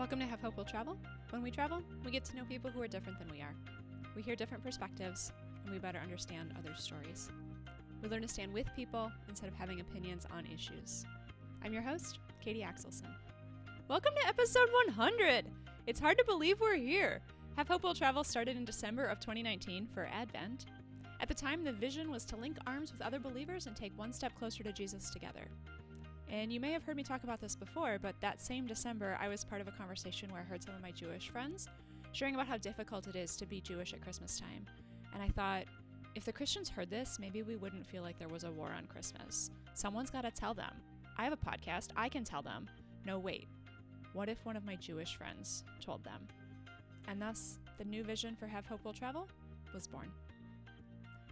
Welcome to Have Hope Will Travel. When we travel, we get to know people who are different than we are. We hear different perspectives, and we better understand others' stories. We learn to stand with people instead of having opinions on issues. I'm your host, Katie Axelson. Welcome to episode 100! It's hard to believe we're here. Have Hope Will Travel started in December of 2019 for Advent. At the time, the vision was to link arms with other believers and take one step closer to Jesus together. And you may have heard me talk about this before, but that same December, I was part of a conversation where I heard some of my Jewish friends sharing about how difficult it is to be Jewish at Christmas time. And I thought, if the Christians heard this, maybe we wouldn't feel like there was a war on Christmas. Someone's got to tell them. I have a podcast, I can tell them. No, wait. What if one of my Jewish friends told them? And thus, the new vision for Have Hope Will Travel was born.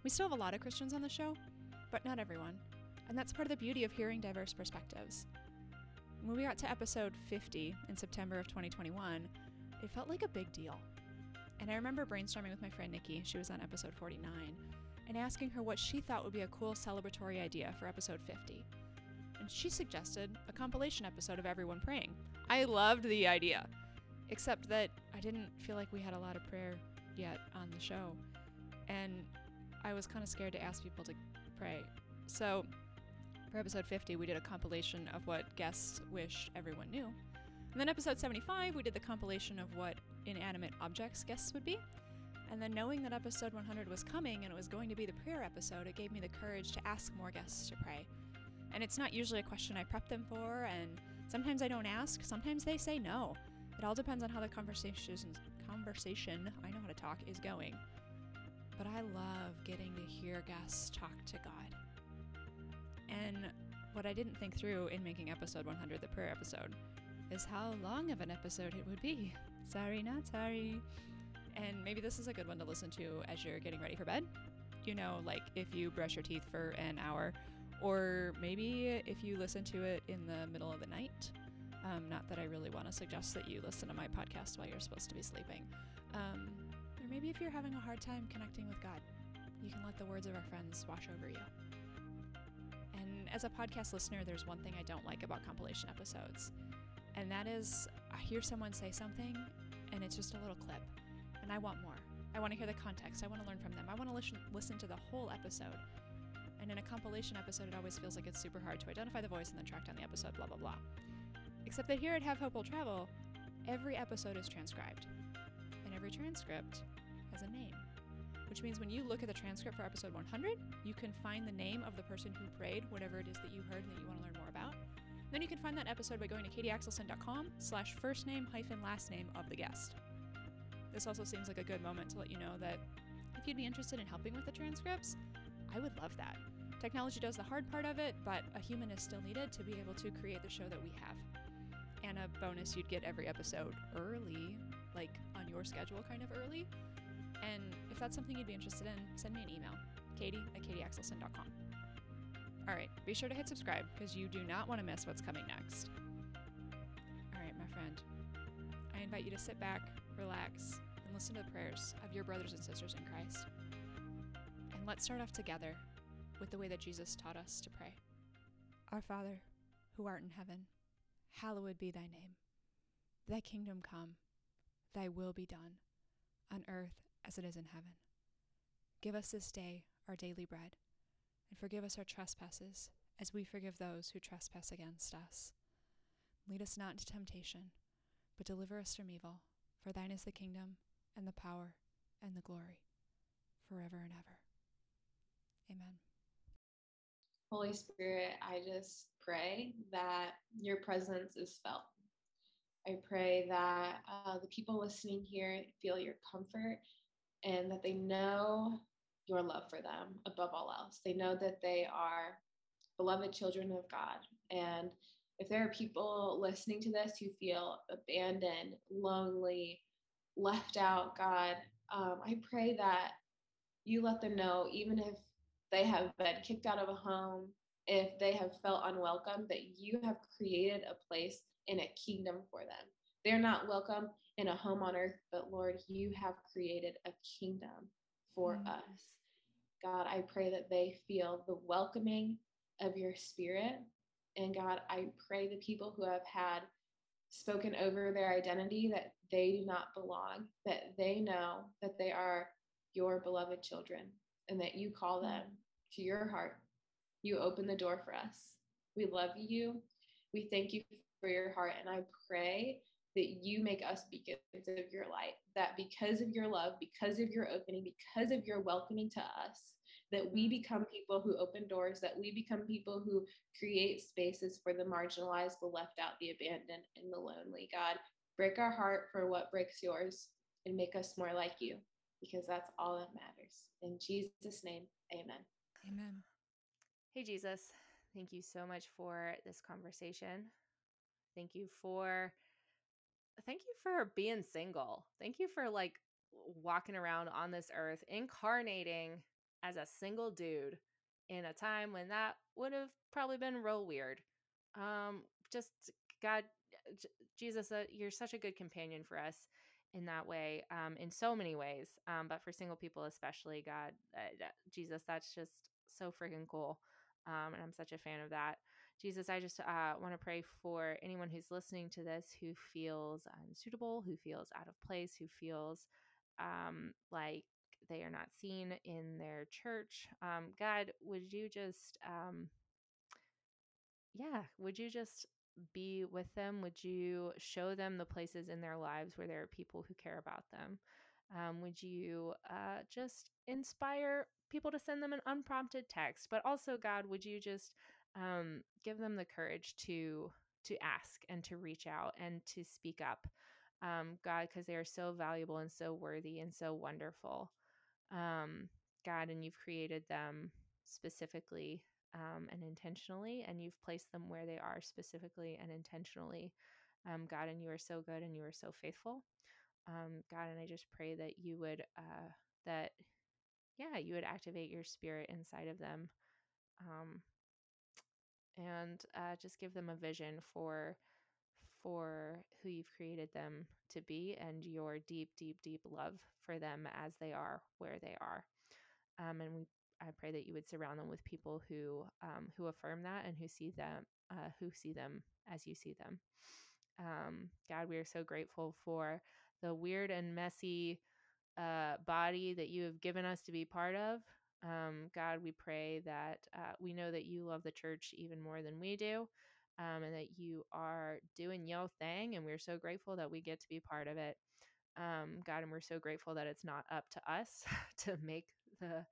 We still have a lot of Christians on the show, but not everyone. And that's part of the beauty of hearing diverse perspectives. When we got to episode 50 in September of 2021, it felt like a big deal. And I remember brainstorming with my friend Nikki, she was on episode 49, and asking her what she thought would be a cool celebratory idea for episode 50. And she suggested a compilation episode of everyone praying. I loved the idea, except that I didn't feel like we had a lot of prayer yet on the show. And I was kind of scared to ask people to pray. So for episode 50, we did a compilation of what guests wished everyone knew. And then episode 75, we did the compilation of what inanimate objects guests would be. And then knowing that episode 100 was coming and it was going to be the prayer episode, it gave me the courage to ask more guests to pray. And it's not usually a question I prep them for, and sometimes I don't ask, sometimes they say no. It all depends on how the conversation conversation, I know how to talk, is going. But I love getting to hear guests talk to God. And what I didn't think through in making episode 100, the prayer episode, is how long of an episode it would be. Sorry, not sorry. And maybe this is a good one to listen to as you're getting ready for bed. You know, like if you brush your teeth for an hour, or maybe if you listen to it in the middle of the night. Um, not that I really want to suggest that you listen to my podcast while you're supposed to be sleeping. Um, or maybe if you're having a hard time connecting with God, you can let the words of our friends wash over you as a podcast listener, there's one thing I don't like about compilation episodes, and that is I hear someone say something and it's just a little clip, and I want more. I want to hear the context. I want to learn from them. I want to listen listen to the whole episode. And in a compilation episode, it always feels like it's super hard to identify the voice and then track down the episode, blah, blah, blah. Except that here at Have Hope Will Travel, every episode is transcribed, and every transcript has a name which means when you look at the transcript for episode 100, you can find the name of the person who prayed, whatever it is that you heard and that you want to learn more about. Then you can find that episode by going to katieaxelson.com slash first name hyphen last name of the guest. This also seems like a good moment to let you know that if you'd be interested in helping with the transcripts, I would love that. Technology does the hard part of it, but a human is still needed to be able to create the show that we have. And a bonus, you'd get every episode early, like on your schedule, kind of early. And if that's something you'd be interested in, send me an email, katie at katieaxelson.com. All right, be sure to hit subscribe because you do not want to miss what's coming next. All right, my friend, I invite you to sit back, relax, and listen to the prayers of your brothers and sisters in Christ. And let's start off together with the way that Jesus taught us to pray. Our Father, who art in heaven, hallowed be thy name. Thy kingdom come, thy will be done, on earth as it is in heaven. Give us this day our daily bread, and forgive us our trespasses, as we forgive those who trespass against us. Lead us not into temptation, but deliver us from evil. For thine is the kingdom, and the power, and the glory, forever and ever. Amen. Holy Spirit, I just pray that your presence is felt. I pray that uh, the people listening here feel your comfort and that they know your love for them above all else. They know that they are beloved children of God. And if there are people listening to this who feel abandoned, lonely, left out, God, um, I pray that you let them know, even if they have been kicked out of a home, if they have felt unwelcome, that you have created a place in a kingdom for them. They're not welcome in a home on earth, but Lord, you have created a kingdom for mm. us. God, I pray that they feel the welcoming of your spirit. And God, I pray the people who have had spoken over their identity that they do not belong, that they know that they are your beloved children and that you call them to your heart. You open the door for us. We love you. We thank you for your heart. And I pray that you make us beacons of your light, that because of your love, because of your opening, because of your welcoming to us, that we mm-hmm. become people who open doors, that we become people who create spaces for the marginalized, the left out, the abandoned, and the lonely. God, break our heart for what breaks yours and make us more like you because that's all that matters. In Jesus' name, amen. Amen. Hey, Jesus, thank you so much for this conversation. Thank you for thank you for being single. Thank you for like walking around on this earth incarnating as a single dude in a time when that would have probably been real weird. Um, just God, J- Jesus, uh, you're such a good companion for us in that way, um, in so many ways. Um, but for single people, especially, God, uh, Jesus, that's just so freaking cool. Um, and I'm such a fan of that. Jesus, I just uh, want to pray for anyone who's listening to this who feels unsuitable, who feels out of place, who feels um, like they are not seen in their church. Um, God, would you just, um, yeah, would you just be with them? Would you show them the places in their lives where there are people who care about them? Um, would you uh, just inspire people to send them an unprompted text? But also, God, would you just um, give them the courage to to ask and to reach out and to speak up, um, God, because they are so valuable and so worthy and so wonderful um, God, and you've created them specifically um, and intentionally, and you've placed them where they are specifically and intentionally. Um, God, and you are so good and you are so faithful. Um, God, and I just pray that you would, uh, that, yeah, you would activate your spirit inside of them um, and uh, just give them a vision for for who you've created them to be and your deep, deep, deep love for them as they are where they are. Um, and we, I pray that you would surround them with people who um, who affirm that and who see them uh, who see them as you see them. Um, God, we are so grateful for the weird and messy uh, body that you have given us to be part of. Um, God, we pray that uh, we know that you love the church even more than we do um, and that you are doing your thing. And we're so grateful that we get to be part of it. Um, God, and we're so grateful that it's not up to us to make the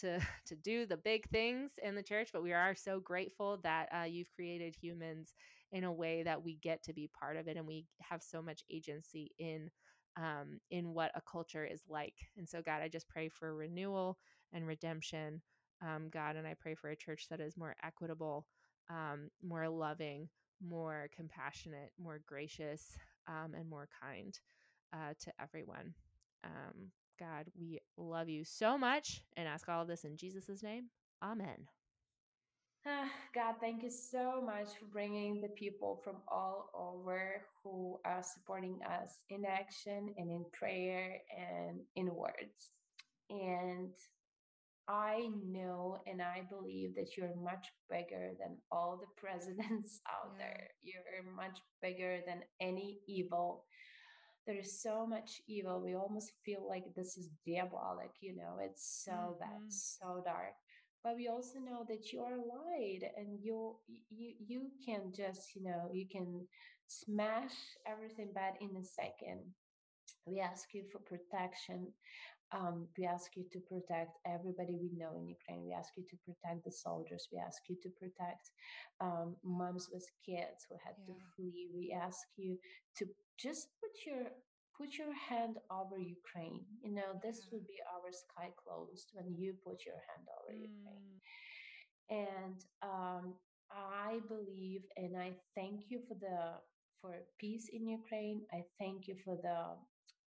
to to do the big things in the church, but we are so grateful that uh, you've created humans in a way that we get to be part of it, and we have so much agency in um, in what a culture is like. And so, God, I just pray for renewal and redemption, um, God, and I pray for a church that is more equitable um, more loving, more compassionate, more gracious, um, and more kind uh, to everyone. Um, God, we love you so much and ask all of this in Jesus' name. Amen. Ah, God, thank you so much for bringing the people from all over who are supporting us in action and in prayer and in words. And I know and I believe that you're much bigger than all the presidents out yeah. there. You're much bigger than any evil. There is so much evil. We almost feel like this is diabolic, you know, it's so mm-hmm. bad, so dark. But we also know that you are light and you you you can just, you know, you can smash everything bad in a second. We ask you for protection. Um, we ask you to protect everybody we know in Ukraine. We ask you to protect the soldiers. We ask you to protect um, moms with kids who had yeah. to flee. We ask you to just put your put your hand over Ukraine. You know, this yeah. would be our sky closed when you put your hand over mm. Ukraine. And um, I believe, and I thank you for the for peace in Ukraine. I thank you for the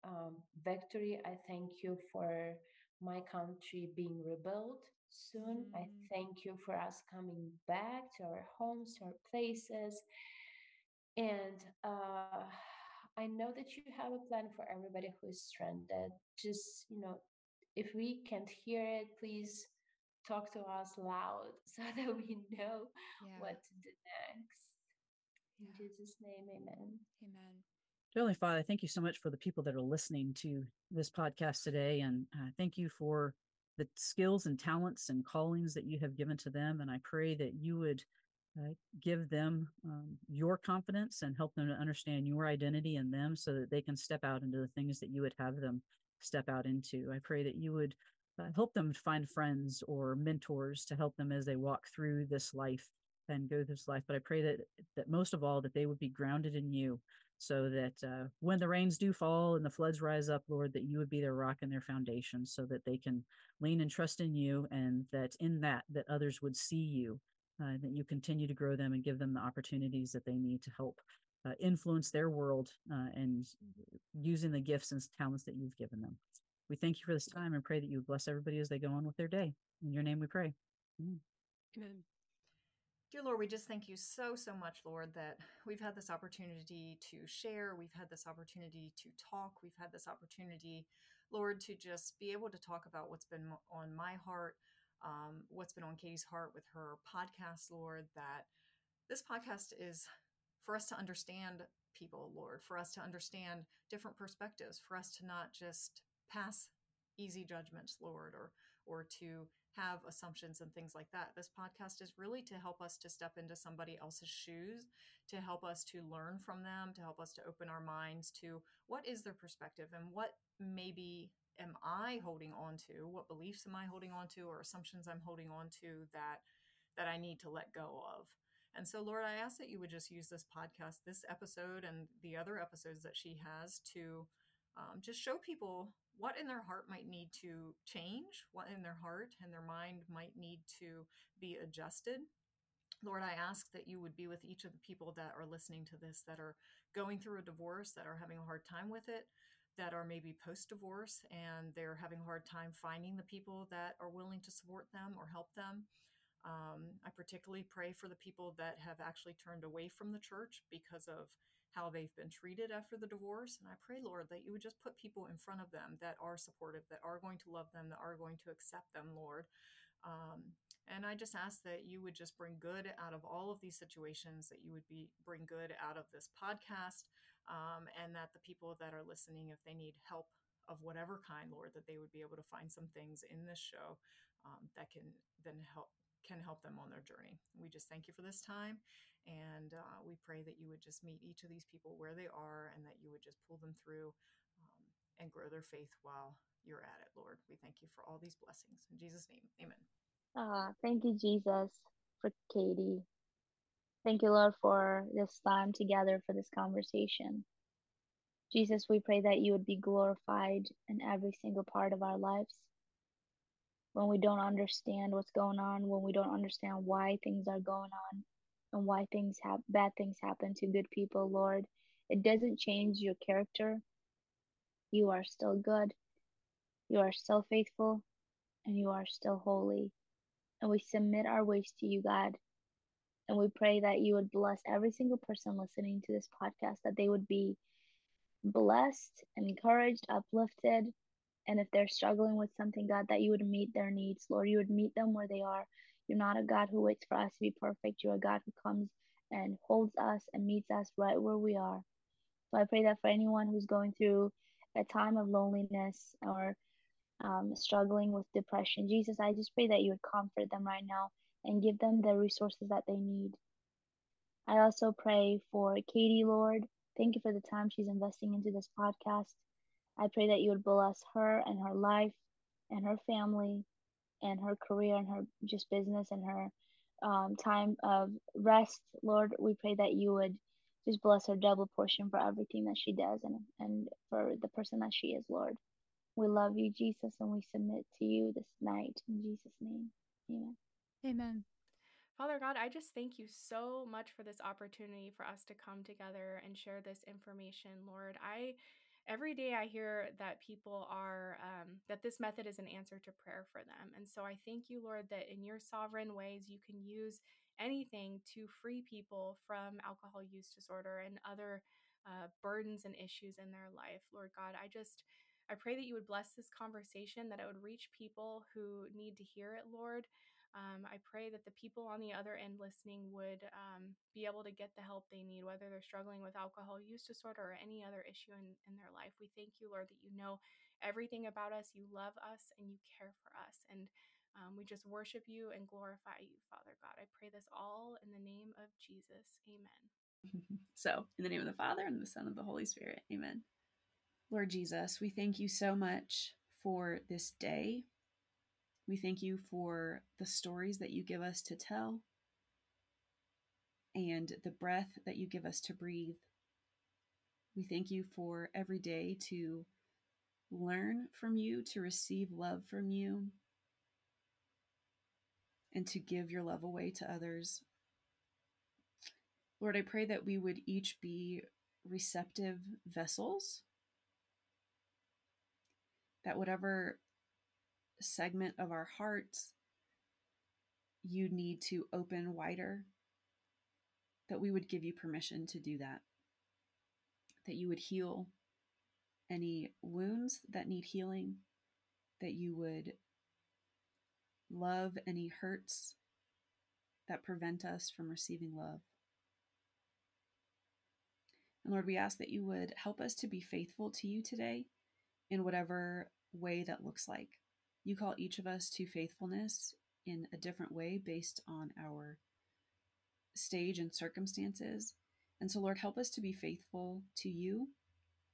um, victory. I thank you for my country being rebuilt soon. Mm. I thank you for us coming back to our homes, to our places. And uh, I know that you have a plan for everybody who is stranded. Just, you know, if we can't hear it, please talk to us loud so that we know yeah. what to do next. In Jesus' name, amen. Amen. Heavenly Father, thank you so much for the people that are listening to this podcast today. And uh, thank you for the skills and talents and callings that you have given to them. And I pray that you would uh, give them um, your confidence and help them to understand your identity in them so that they can step out into the things that you would have them step out into. I pray that you would uh, help them find friends or mentors to help them as they walk through this life and go through this life. But I pray that that most of all that they would be grounded in you, so that uh, when the rains do fall and the floods rise up, Lord, that you would be their rock and their foundation, so that they can lean and trust in you, and that in that that others would see you uh, that you continue to grow them and give them the opportunities that they need to help uh, influence their world uh, and using the gifts and talents that you've given them. We thank you for this time and pray that you bless everybody as they go on with their day. In your name we pray. Amen. Dear Lord, we just thank you so, so much, Lord, that we've had this opportunity to share. We've had this opportunity to talk. We've had this opportunity, Lord, to just be able to talk about what's been on my heart, um, what's been on Katie's heart with her podcast, Lord, that this podcast is for us to understand people, Lord, for us to understand different perspectives, for us to not just pass easy judgments, Lord, or or to have assumptions and things like that. This podcast is really to help us to step into somebody else's shoes, to help us to learn from them, to help us to open our minds to what is their perspective and what maybe am I holding on to? What beliefs am I holding on to or assumptions I'm holding on to that that I need to let go of? And so, Lord, I ask that you would just use this podcast, this episode, and the other episodes that she has to um, just show people what in their heart might need to change, what in their heart and their mind might need to be adjusted. Lord, I ask that you would be with each of the people that are listening to this that are going through a divorce, that are having a hard time with it, that are maybe post divorce and they're having a hard time finding the people that are willing to support them or help them. Um, I particularly pray for the people that have actually turned away from the church because of how they've been treated after the divorce. And I pray, Lord, that you would just put people in front of them that are supportive, that are going to love them, that are going to accept them, Lord. Um, and I just ask that you would just bring good out of all of these situations, that you would be bring good out of this podcast, um, and that the people that are listening, if they need help of whatever kind, Lord, that they would be able to find some things in this show um, that can then help can help them on their journey. We just thank you for this time, and uh, we pray that you would just meet each of these people where they are, and that you would just pull them through um, and grow their faith while you're at it, Lord. We thank you for all these blessings in Jesus' name, Amen. Uh, thank you, Jesus, for Katie. Thank you, Lord, for this time together for this conversation. Jesus, we pray that you would be glorified in every single part of our lives. When we don't understand what's going on, when we don't understand why things are going on, and why things have bad things happen to good people, Lord, it doesn't change your character. You are still good. You are still faithful, and you are still holy and we submit our ways to you, God. And we pray that you would bless every single person listening to this podcast, that they would be blessed, encouraged, uplifted. And if they're struggling with something, God, that you would meet their needs, Lord. You would meet them where they are. You're not a God who waits for us to be perfect. You're a God who comes and holds us and meets us right where we are. So I pray that for anyone who's going through a time of loneliness or um, struggling with depression. Jesus, I just pray that you would comfort them right now and give them the resources that they need. I also pray for Katie, Lord. Thank you for the time she's investing into this podcast. I pray that you would bless her and her life and her family and her career and her just business and her um, time of rest. Lord, we pray that you would just bless her double portion for everything that she does and, and for the person that she is, Lord. We love you, Jesus, and we submit to you this night. In Jesus' name, amen. Amen. Father God, I just thank you so much for this opportunity for us to come together and share this information, Lord. I every day I hear that people are um, that this method is an answer to prayer for them, and so I thank you, Lord, that in your sovereign ways you can use anything to free people from alcohol use disorder and other uh, burdens and issues in their life, Lord God. I just I pray that you would bless this conversation, that it would reach people who need to hear it, Lord. Um, I pray that the people on the other end listening would um, be able to get the help they need, whether they're struggling with alcohol use disorder or any other issue in, in their life. We thank you, Lord, that you know everything about us, you love us, and you care for us. And um, we just worship you and glorify you, Father God. I pray this all in the name of Jesus. Amen. So, in the name of the Father, and the Son, and the Holy Spirit. Amen. Lord Jesus, we thank you so much for this day. We thank you for the stories that you give us to tell and the breath that you give us to breathe. We thank you for every day to learn from you, to receive love from you, and to give your love away to others. Lord, I pray that we would each be receptive vessels, that whatever segment of our hearts you need to open wider, that we would give you permission to do that, that you would heal any wounds that need healing, that you would love any hurts that prevent us from receiving love. And Lord, we ask that you would help us to be faithful to you today in whatever way that looks like. You call each of us to faithfulness in a different way based on our stage and circumstances. And so, Lord, help us to be faithful to you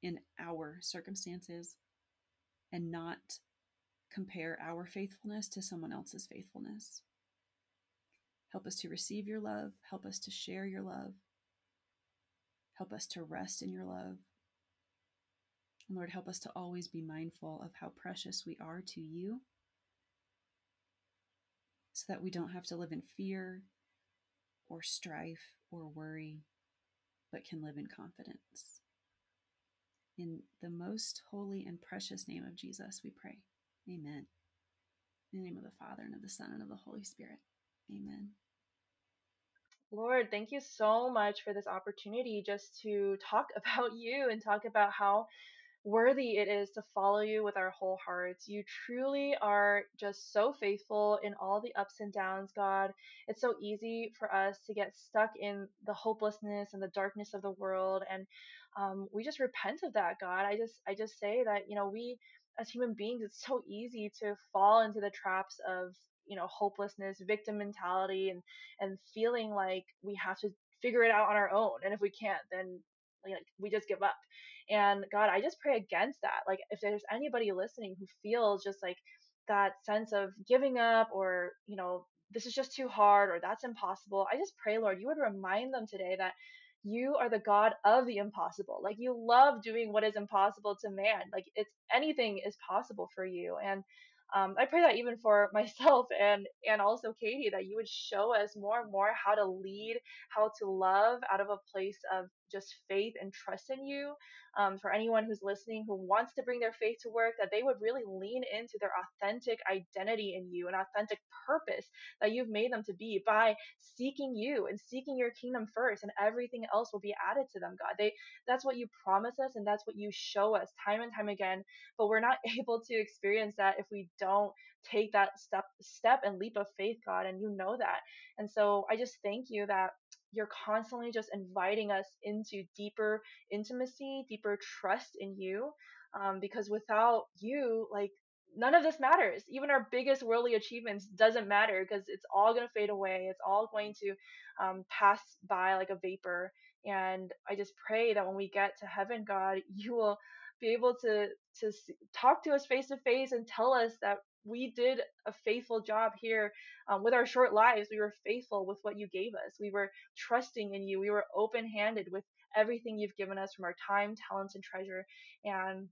in our circumstances and not compare our faithfulness to someone else's faithfulness. Help us to receive your love. Help us to share your love. Help us to rest in your love. Lord, help us to always be mindful of how precious we are to you so that we don't have to live in fear or strife or worry, but can live in confidence. In the most holy and precious name of Jesus, we pray. Amen. In the name of the Father, and of the Son, and of the Holy Spirit. Amen. Lord, thank you so much for this opportunity just to talk about you and talk about how worthy it is to follow you with our whole hearts. You truly are just so faithful in all the ups and downs, God. It's so easy for us to get stuck in the hopelessness and the darkness of the world and um, we just repent of that, God. I just I just say that, you know, we as human beings, it's so easy to fall into the traps of you know hopelessness victim mentality and and feeling like we have to figure it out on our own and if we can't then like we just give up and god i just pray against that like if there's anybody listening who feels just like that sense of giving up or you know this is just too hard or that's impossible i just pray lord you would remind them today that you are the God of the impossible. Like you love doing what is impossible to man. Like it's anything is possible for you. And um, I pray that even for myself and and also Katie, that you would show us more and more how to lead, how to love out of a place of just faith and trust in you. Um, for anyone who's listening who wants to bring their faith to work, that they would really lean into their authentic identity in you, an authentic purpose that you've made them to be by seeking you and seeking your kingdom first, and everything else will be added to them, God. They that's what you promise us, and that's what you show us time and time again. But we're not able to experience that if we don't take that step step and leap of faith, God, and you know that. And so I just thank you that you're constantly just inviting us into deeper intimacy, deeper trust in you. Um, because without you, like none of this matters. Even our biggest worldly achievements doesn't matter because it's all going to fade away. It's all going to um, pass by like a vapor. And I just pray that when we get to heaven, God, you will be able to to talk to us face to face and tell us that we did a faithful job here um, with our short lives. We were faithful with what you gave us. We were trusting in you. We were open handed with everything you've given us from our time, talents, and treasure. And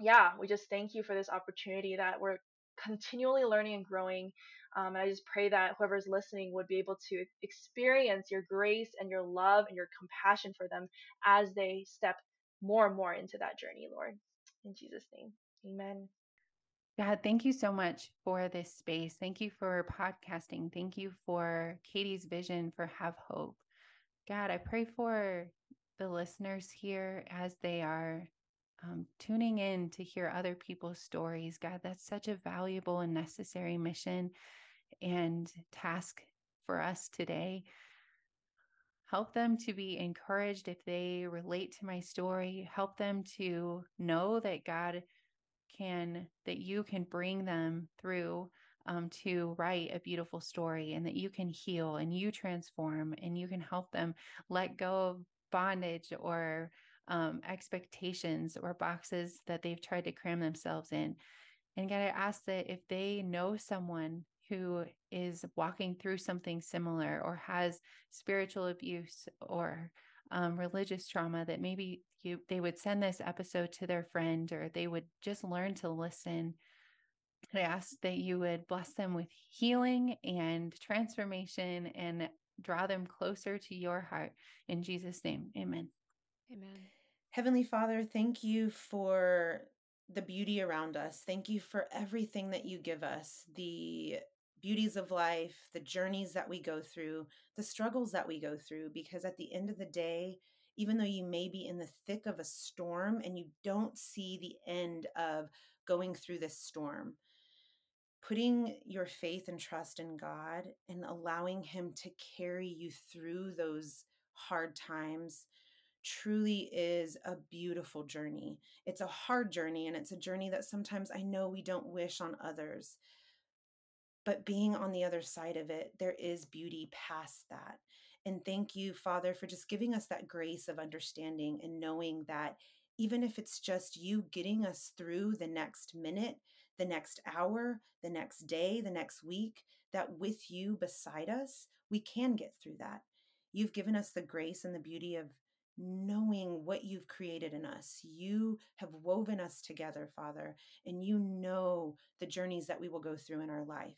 yeah, we just thank you for this opportunity that we're continually learning and growing. Um, and I just pray that whoever's listening would be able to experience your grace and your love and your compassion for them as they step more and more into that journey, Lord. In Jesus' name, amen. God, thank you so much for this space. Thank you for podcasting. Thank you for Katie's vision for Have Hope. God, I pray for the listeners here as they are um, tuning in to hear other people's stories. God, that's such a valuable and necessary mission. and task for us today. Help them to be encouraged if they relate to my story. Help them to know that God can, that you can bring them through um, to write a beautiful story and that you can heal and you transform and you can help them let go of bondage or um, expectations or boxes that they've tried to cram themselves in. And God, I ask that if they know someone who is walking through something similar or has spiritual abuse or um, religious trauma, that maybe you they would send this episode to their friend or they would just learn to listen. I ask that you would bless them with healing and transformation and draw them closer to your heart. In Jesus' name, amen. Amen. Heavenly Father, thank you for the beauty around us. Thank you for everything that you give us the beauties of life, the journeys that we go through, the struggles that we go through. Because at the end of the day, even though you may be in the thick of a storm and you don't see the end of going through this storm, putting your faith and trust in God and allowing Him to carry you through those hard times truly is a beautiful journey. It's a hard journey, and it's a journey that sometimes I know we don't wish on others. But being on the other side of it, there is beauty past that. And thank you, Father, for just giving us that grace of understanding and knowing that even if it's just you getting us through the next minute, the next hour, the next day, the next week, that with you beside us, we can get through that. You've given us the grace and the beauty of knowing what you've created in us. You have woven us together, Father, and you know the journeys that we will go through in our life.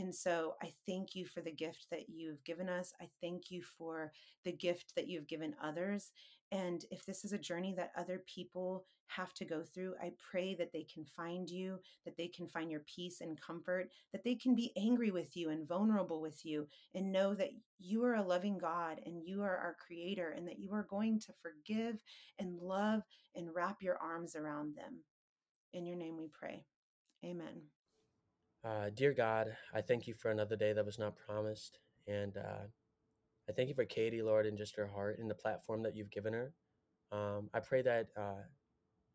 And so I thank you for the gift that you've given us. I thank you for the gift that you've given others. And if this is a journey that other people have to go through, I pray that they can find you, that they can find your peace and comfort, that they can be angry with you and vulnerable with you, and know that you are a loving God and you are our creator, and that you are going to forgive and love and wrap your arms around them. In your name we pray. Amen. Uh, dear God, I thank you for another day that was not promised. And uh, I thank you for Katie, Lord, and just her heart and the platform that you've given her. Um, I pray that uh,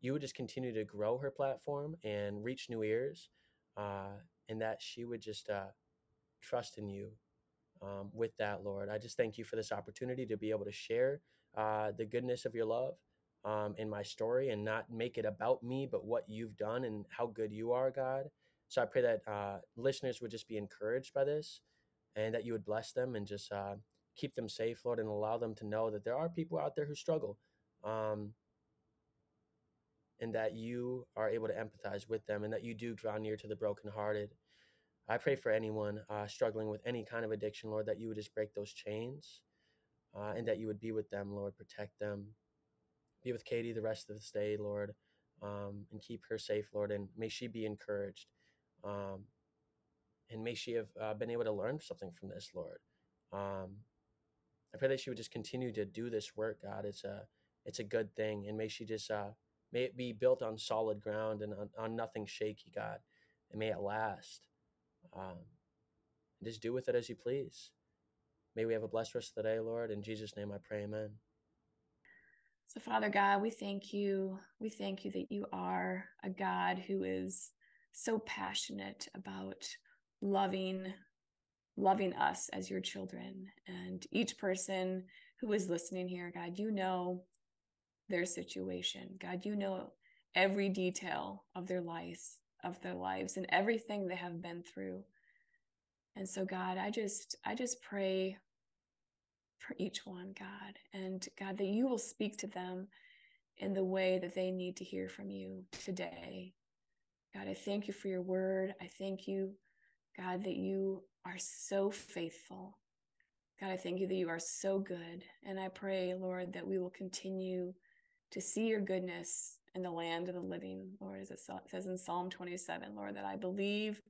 you would just continue to grow her platform and reach new ears, uh, and that she would just uh, trust in you um, with that, Lord. I just thank you for this opportunity to be able to share uh, the goodness of your love um, in my story and not make it about me, but what you've done and how good you are, God. So I pray that uh, listeners would just be encouraged by this and that you would bless them and just uh, keep them safe, Lord, and allow them to know that there are people out there who struggle um, and that you are able to empathize with them and that you do draw near to the brokenhearted. I pray for anyone uh, struggling with any kind of addiction, Lord, that you would just break those chains uh, and that you would be with them, Lord, protect them. Be with Katie the rest of this day, Lord, um, and keep her safe, Lord, and may she be encouraged. Um, and may she have uh, been able to learn something from this, Lord. Um, I pray that she would just continue to do this work, God. It's a it's a good thing, and may she just uh, may it be built on solid ground and on, on nothing shaky, God, and may it last. Um, and just do with it as you please. May we have a blessed rest of the day, Lord. In Jesus' name, I pray, Amen. So, Father God, we thank you. We thank you that you are a God who is so passionate about loving loving us as your children. And each person who is listening here god you know their situation. God you know every detail of their lives of their lives and everything they have been through. And so god i just i just pray for each one god and god that you will speak to them in the way that they need to hear from you today God, I thank you for your word. I thank you, God, that you are so faithful. God, I thank you that you are so good. And I pray, Lord, that we will continue to see your goodness in the land of the living, Lord, as it says in Psalm 27, Lord, that I believe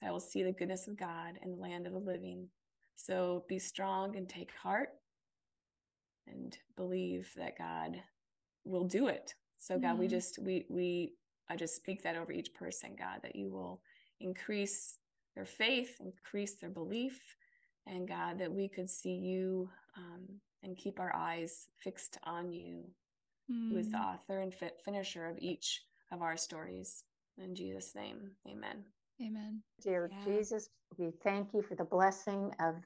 that I will see the goodness of God in the land of the living. So be strong and take heart and believe that God will do it. So God, mm-hmm. we just we we I just speak that over each person, God, that you will increase their faith, increase their belief, and God, that we could see you um, and keep our eyes fixed on you, mm. who is the mm. author and fit finisher of each of our stories. In Jesus' name, amen. Amen. Dear yeah. Jesus, we thank you for the blessing of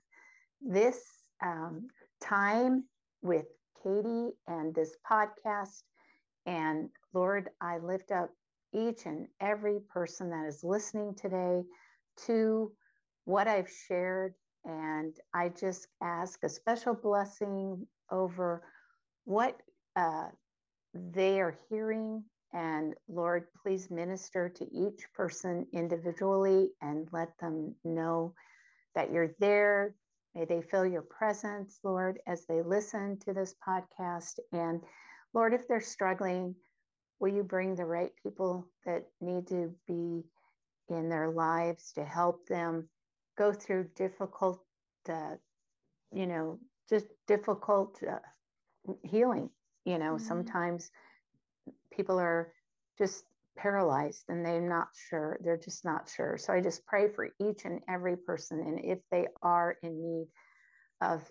this um, time with Katie and this podcast. And Lord, I lift up each and every person that is listening today to what I've shared. And I just ask a special blessing over what uh, they are hearing. And Lord, please minister to each person individually and let them know that you're there. May they feel your presence, Lord, as they listen to this podcast. And Lord, if they're struggling, will you bring the right people that need to be in their lives to help them go through difficult, uh, you know, just difficult uh, healing. You know, mm-hmm. sometimes people are just paralyzed and they're not sure. They're just not sure. So I just pray for each and every person. And if they are in need of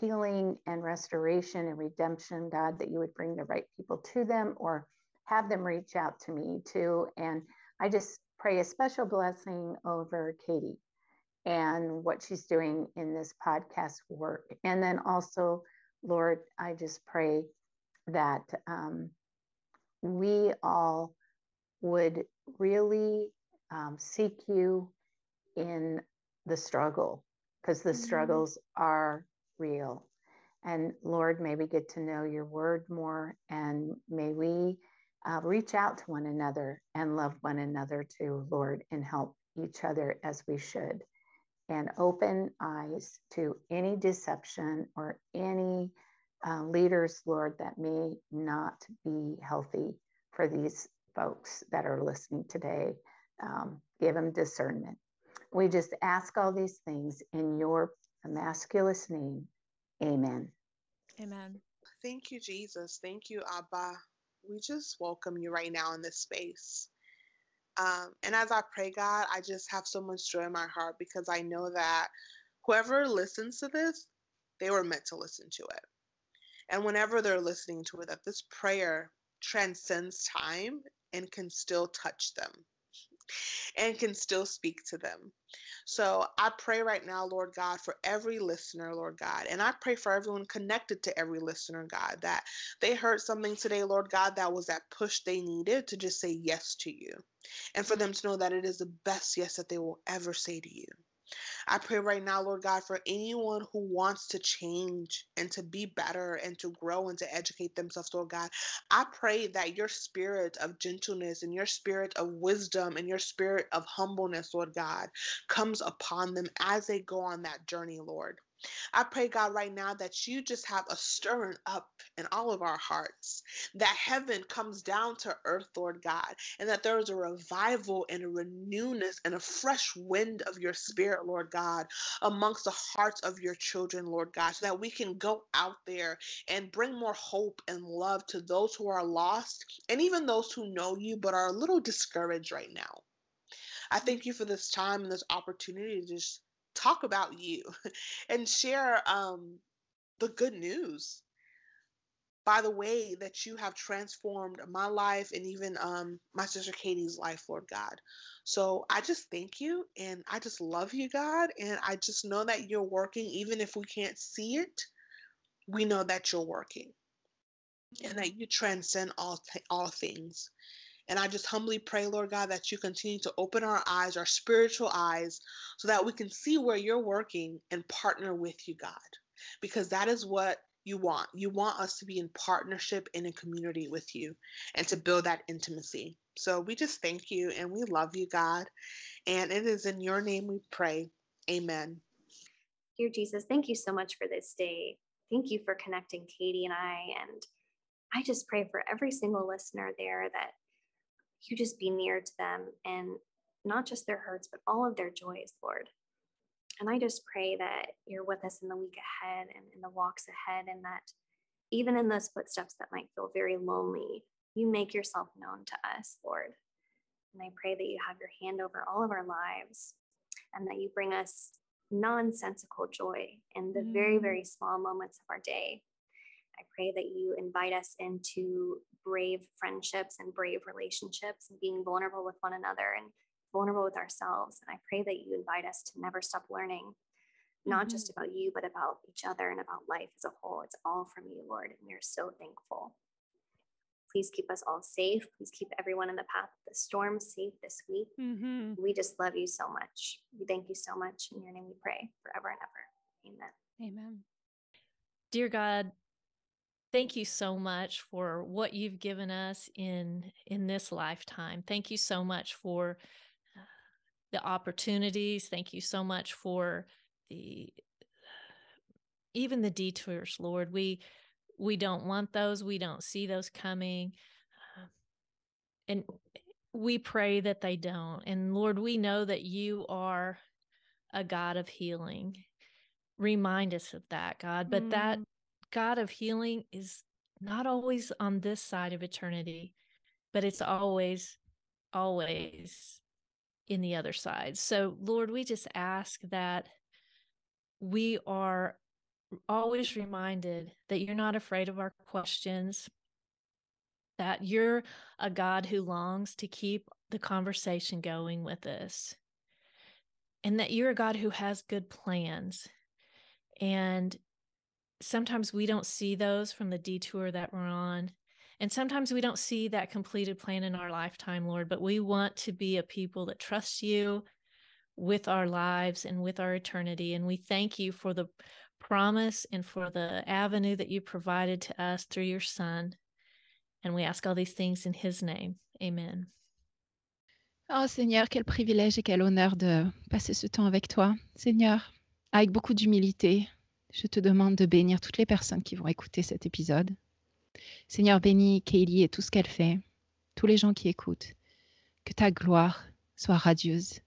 healing and restoration and redemption, God, that you would bring the right people to them or have them reach out to me too. And I just pray a special blessing over Katie and what she's doing in this podcast work. And then also, Lord, I just pray that um, we all would really um, seek you in the struggle because the mm-hmm. struggles are real. And Lord, may we get to know your word more and may we uh, reach out to one another and love one another too, Lord, and help each other as we should. And open eyes to any deception or any uh, leaders, Lord, that may not be healthy for these folks that are listening today. Um, give them discernment. We just ask all these things in your masculine name. Amen. Amen. Thank you, Jesus. Thank you, Abba we just welcome you right now in this space. Um, and as I pray, God, I just have so much joy in my heart because I know that whoever listens to this, they were meant to listen to it. And whenever they're listening to it, that this prayer transcends time and can still touch them and can still speak to them. So I pray right now, Lord God, for every listener, Lord God. And I pray for everyone connected to every listener, God, that they heard something today, Lord God, that was that push they needed to just say yes to you. And for them to know that it is the best yes that they will ever say to you. I pray right now, Lord God, for anyone who wants to change and to be better and to grow and to educate themselves, Lord God. I pray that your spirit of gentleness and your spirit of wisdom and your spirit of humbleness, Lord God, comes upon them as they go on that journey, Lord. I pray, God, right now that you just have a stirring up in all of our hearts, that heaven comes down to earth, Lord God, and that there is a revival and a renewness and a fresh wind of your spirit, Lord God, amongst the hearts of your children, Lord God, so that we can go out there and bring more hope and love to those who are lost and even those who know you but are a little discouraged right now. I thank you for this time and this opportunity to just talk about you and share um, the good news by the way that you have transformed my life and even um, my sister Katie's life, Lord God. So I just thank you and I just love you, God. And I just know that you're working, even if we can't see it, we know that you're working and that you transcend all, th- all things. And I just humbly pray, Lord God, that you continue to open our eyes, our spiritual eyes, so that we can see where you're working and partner with you, God. Because that is what you want. You want us to be in partnership in a community with you and to build that intimacy. So we just thank you and we love you, God. And it is in your name we pray. Amen. Dear Jesus, thank you so much for this day. Thank you for connecting Katie and I. And I just pray for every single listener there that you just be near to them and not just their hurts, but all of their joys, Lord. And I just pray that you're with us in the week ahead and in the walks ahead, and that even in those footsteps that might feel very lonely, you make yourself known to us, Lord. And I pray that you have your hand over all of our lives. and that you bring us nonsensical joy in the mm. very, very small moments of our day. I pray that you invite us into brave friendships and brave relationships and being vulnerable with one another and vulnerable with ourselves. And I pray that you invite us to never stop learning, not mm-hmm. just about you, but about each other and about life as a whole. It's all from you, Lord. And we are so thankful. Please keep us all safe. Please keep everyone in the path of the storm safe this week. Mm-hmm. We just love you so much. We thank you so much. In your name we pray forever and ever. Amen. Amen. Dear God, thank you so much for what you've given us in in this lifetime. Thank you so much for uh, the opportunities. Thank you so much for the even the detours, Lord. We we don't want those. We don't see those coming. Uh, and we pray that they don't. And Lord, we know that you are a God of healing. Remind us of that, God. But mm. that God of healing is not always on this side of eternity, but it's always, always in the other side. So, Lord, we just ask that we are always reminded that you're not afraid of our questions, that you're a God who longs to keep the conversation going with us, and that you're a God who has good plans. And sometimes we don't see those from the detour that we're on. And sometimes we don't see that completed plan in our lifetime, Lord, but we want to be a people that trust you with our lives and with our eternity. And we thank you for the promise and for the avenue that you provided to us through your Son. And we ask all these things in His name. Amen. Oh Seigneur, quel privilège et quel honneur de passer ce temps avec toi. Seigneur, avec beaucoup d'humilité, je te demande de bénir toutes les personnes qui vont écouter cet épisode. Seigneur, bénis Kaylee et tout ce qu'elle fait, tous les gens qui écoutent. Que ta gloire soit radieuse,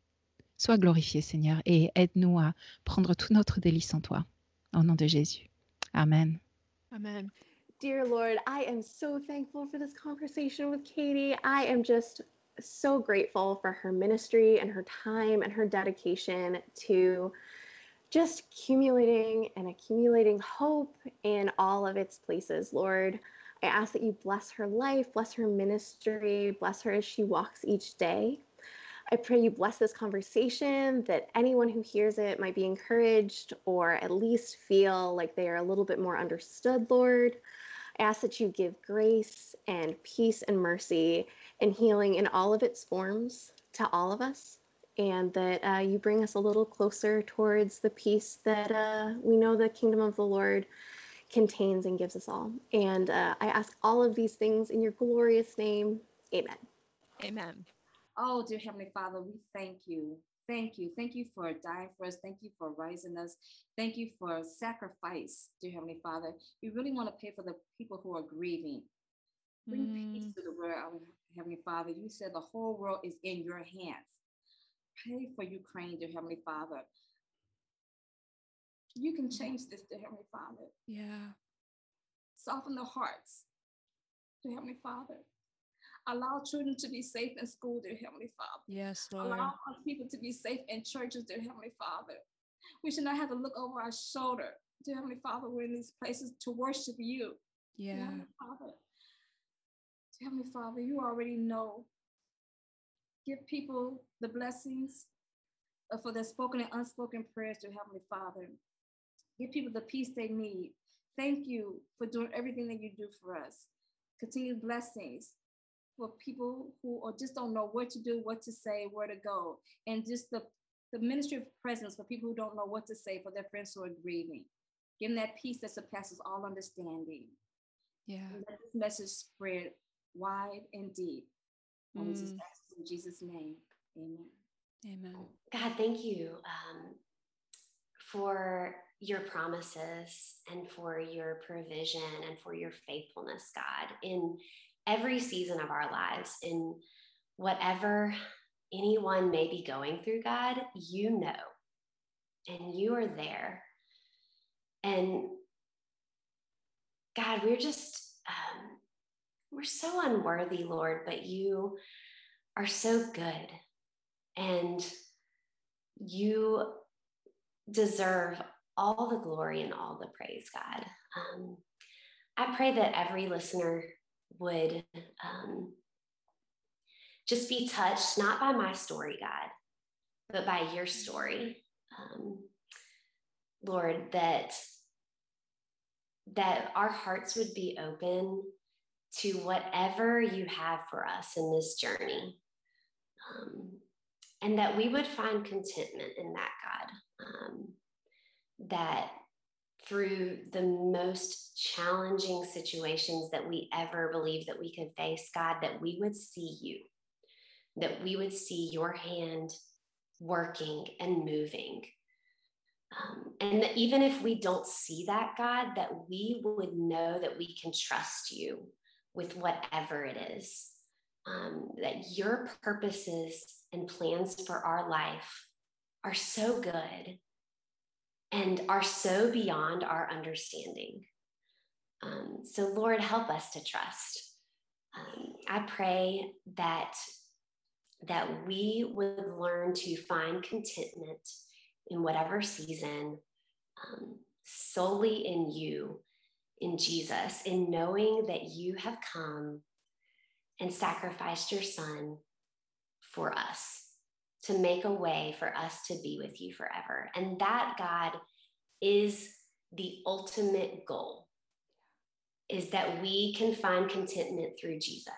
soit glorifiée, Seigneur, et aide-nous à prendre tout notre délice en toi. Au nom de Jésus. Amen. Amen. Dear Lord, I am so thankful for this conversation with Katie. I am just so grateful for her ministry and her time and her dedication to just accumulating and accumulating hope in all of its places, Lord. I ask that you bless her life, bless her ministry, bless her as she walks each day. I pray you bless this conversation, that anyone who hears it might be encouraged or at least feel like they are a little bit more understood, Lord. I ask that you give grace and peace and mercy and healing in all of its forms to all of us, and that uh, you bring us a little closer towards the peace that uh, we know the kingdom of the Lord contains and gives us all. And uh, I ask all of these things in your glorious name. Amen. Amen. Oh, dear Heavenly Father, we thank you. Thank you. Thank you for dying for us. Thank you for rising us. Thank you for sacrifice, dear Heavenly Father. We really want to pay for the people who are grieving. Bring mm. peace to the world, Heavenly Father. You said the whole world is in your hands. Pray for Ukraine, dear Heavenly Father. You can mm-hmm. change this, dear Heavenly Father. Yeah. Soften the hearts, dear Heavenly Father. Allow children to be safe in school, dear Heavenly Father. Yes, Lord. Allow people to be safe in churches, dear Heavenly Father. We should not have to look over our shoulder, dear Heavenly Father. We're in these places to worship you. Yeah. Dear Heavenly Father. Dear Heavenly Father, you already know. Give people the blessings uh, for their spoken and unspoken prayers, dear Heavenly Father. Give people the peace they need. Thank you for doing everything that you do for us. Continued blessings for people who or just don't know what to do, what to say, where to go, and just the the ministry of presence for people who don't know what to say for their friends who are grieving. Give them that peace that surpasses all understanding. Yeah. And let this message spread wide and deep. Mm. in Jesus' name. Amen. Amen. God, thank you um, for your promises and for your provision and for your faithfulness, God, in every season of our lives in whatever anyone may be going through, God, you know, and you are there. And God, we're just, um, we're so unworthy, Lord, but you are so good. And you deserve all the glory and all the praise, God. Um, I pray that every listener would um, just be touched, not by my story, God, but by your story. Um, Lord, that that our hearts would be open to whatever you have for us in this journey. Um, and that we would find contentment in that, God. Um, that through the most challenging situations that we ever believe that we could face, God, that we would see you, that we would see your hand working and moving. Um, and that even if we don't see that, God, that we would know that we can trust you with whatever it is. Um, that your purposes and plans for our life are so good and are so beyond our understanding. Um, so, Lord, help us to trust. Um, I pray that that we would learn to find contentment in whatever season, um, solely in you, in Jesus, in knowing that you have come and sacrificed your Son for us to make a way for us to be with you forever. And that, God, is the ultimate goal is that we can find contentment through Jesus.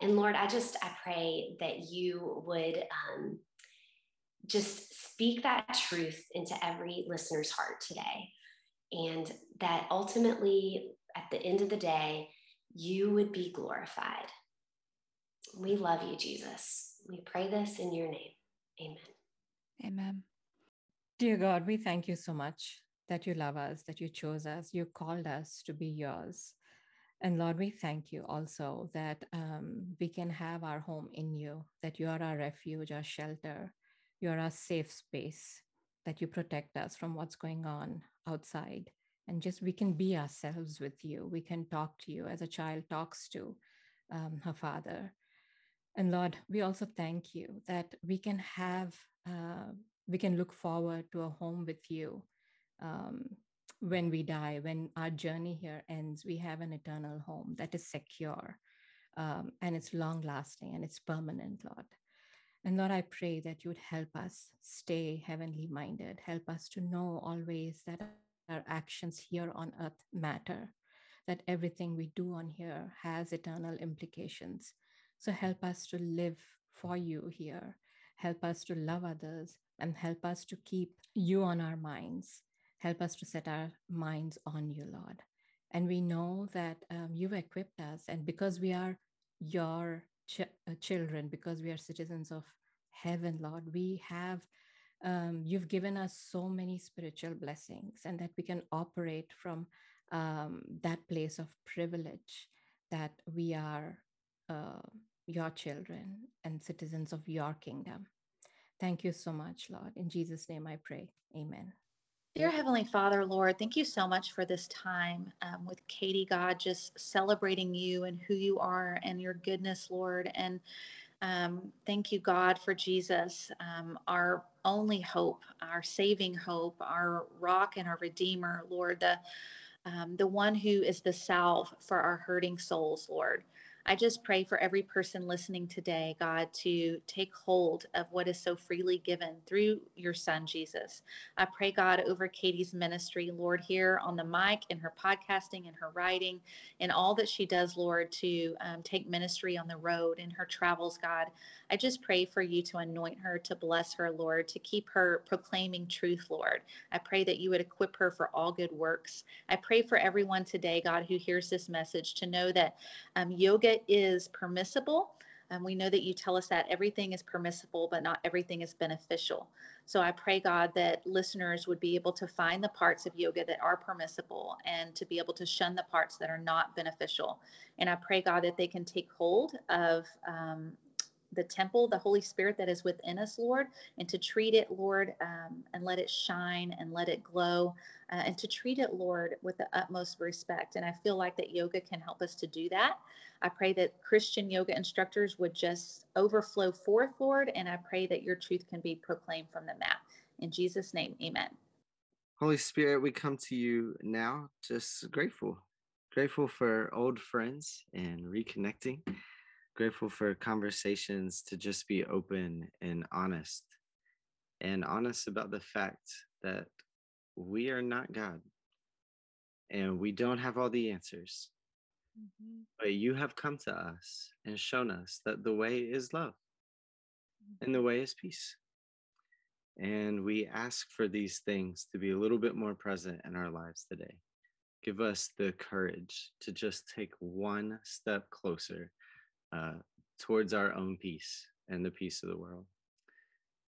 And Lord, I just I pray that you would um, just speak that truth into every listener's heart today, and that ultimately, at the end of the day, you would be glorified. We love you, Jesus. We pray this in your name. Amen. Amen. Dear God, we thank you so much that you love us, that you chose us, you called us to be yours. And Lord, we thank you also that um, we can have our home in you, that you are our refuge, our shelter, you are our safe space, that you protect us from what's going on outside. And just we can be ourselves with you. We can talk to you as a child talks to um, her father. And Lord, we also thank you that we can have, uh, we can look forward to a home with you. Um, when we die, when our journey here ends, we have an eternal home that is secure um, and it's long lasting and it's permanent, Lord. And Lord, I pray that you would help us stay heavenly minded, help us to know always that our actions here on earth matter, that everything we do on here has eternal implications. So help us to live for you here, help us to love others, and help us to keep you on our minds. Help us to set our minds on you, Lord. And we know that um, you've equipped us, and because we are your ch- uh, children, because we are citizens of heaven, Lord, we have, um, you've given us so many spiritual blessings, and that we can operate from um, that place of privilege that we are uh, your children and citizens of your kingdom. Thank you so much, Lord. In Jesus' name I pray. Amen. Dear Heavenly Father, Lord, thank you so much for this time um, with Katie, God, just celebrating you and who you are and your goodness, Lord. And um, thank you, God, for Jesus, um, our only hope, our saving hope, our rock and our redeemer, Lord, the, um, the one who is the salve for our hurting souls, Lord. I just pray for every person listening today, God, to take hold of what is so freely given through your son, Jesus. I pray, God, over Katie's ministry, Lord, here on the mic, in her podcasting, in her writing, in all that she does, Lord, to um, take ministry on the road in her travels, God. I just pray for you to anoint her, to bless her, Lord, to keep her proclaiming truth, Lord. I pray that you would equip her for all good works. I pray for everyone today, God, who hears this message to know that um, yoga is permissible. And we know that you tell us that everything is permissible, but not everything is beneficial. So I pray, God, that listeners would be able to find the parts of yoga that are permissible and to be able to shun the parts that are not beneficial. And I pray, God, that they can take hold of um, the temple, the Holy Spirit that is within us, Lord, and to treat it, Lord, um, and let it shine and let it glow, uh, and to treat it, Lord, with the utmost respect. And I feel like that yoga can help us to do that. I pray that Christian yoga instructors would just overflow forth, Lord, and I pray that your truth can be proclaimed from the mat. In Jesus' name, amen. Holy Spirit, we come to you now just grateful. Grateful for old friends and reconnecting grateful for conversations to just be open and honest and honest about the fact that we are not God and we don't have all the answers. Mm-hmm. But you have come to us and shown us that the way is love mm-hmm. and the way is peace. And we ask for these things to be a little bit more present in our lives today. Give us the courage to just take one step closer uh, towards our own peace and the peace of the world.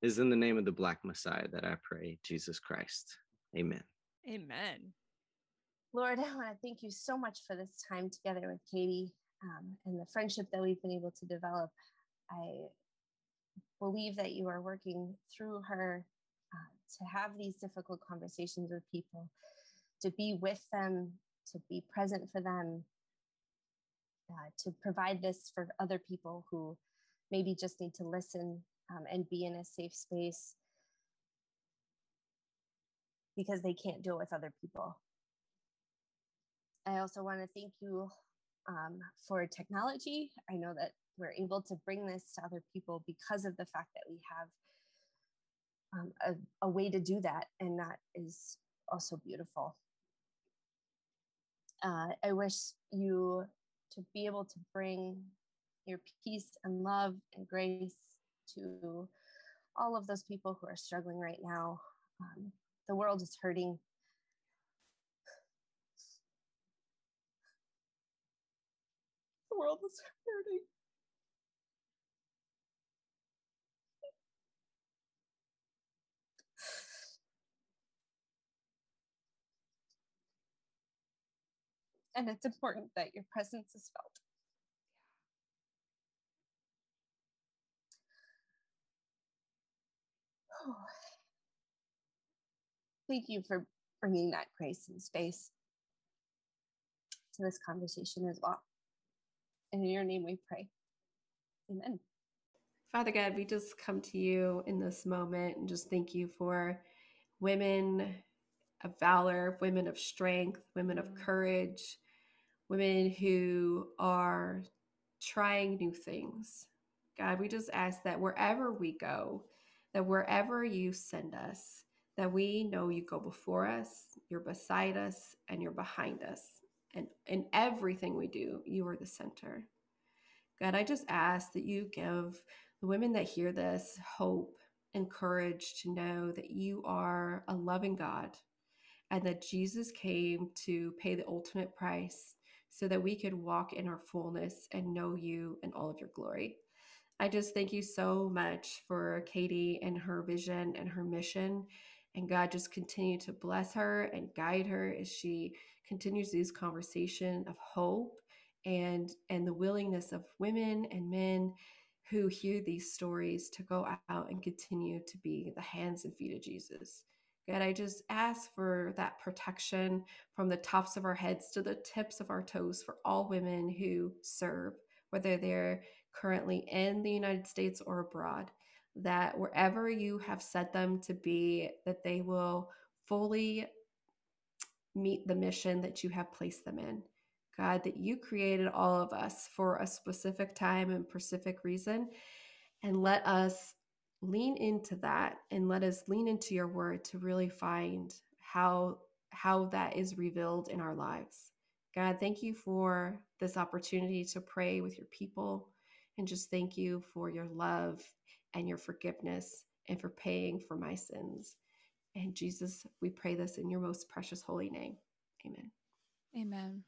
It is in the name of the Black Messiah that I pray, Jesus Christ. Amen. Amen. Lord, I want to thank you so much for this time together with Katie um, and the friendship that we've been able to develop. I believe that you are working through her uh, to have these difficult conversations with people, to be with them, to be present for them, uh, to provide this for other people who maybe just need to listen um, and be in a safe space because they can't do it with other people. I also want to thank you um, for technology. I know that we're able to bring this to other people because of the fact that we have um, a, a way to do that, and that is also beautiful. Uh, I wish you to be able to bring your peace and love and grace to all of those people who are struggling right now. Um, the world is hurting. The world is hurting. And it's important that your presence is felt. Oh. Thank you for bringing that grace and space to this conversation as well. And in your name we pray. Amen. Father God, we just come to you in this moment and just thank you for women of valor, women of strength, women of mm. courage, women who are trying new things. God, we just ask that wherever we go, that wherever you send us, that we know you go before us, you're beside us, and you're behind us. And in everything we do, you are the center. God, I just ask that you give the women that hear this hope and courage to know that you are a loving God and that Jesus came to pay the ultimate price so that we could walk in our fullness and know you in all of your glory. I just thank you so much for Katie and her vision and her mission. And God just continue to bless her and guide her as she continues these conversation of hope and and the willingness of women and men who hear these stories to go out and continue to be the hands and feet of Jesus. God, I just ask for that protection from the tops of our heads to the tips of our toes for all women who serve, whether they're currently in the United States or abroad, that wherever you have set them to be, that they will fully meet the mission that you have placed them in. God, that you created all of us for a specific time and specific reason. And let us lean into that and let us lean into your word to really find how how that is revealed in our lives. God, thank you for this opportunity to pray with your people and just thank you for your love and your forgiveness and for paying for my sins. And Jesus, we pray this in your most precious holy name. Amen. Amen.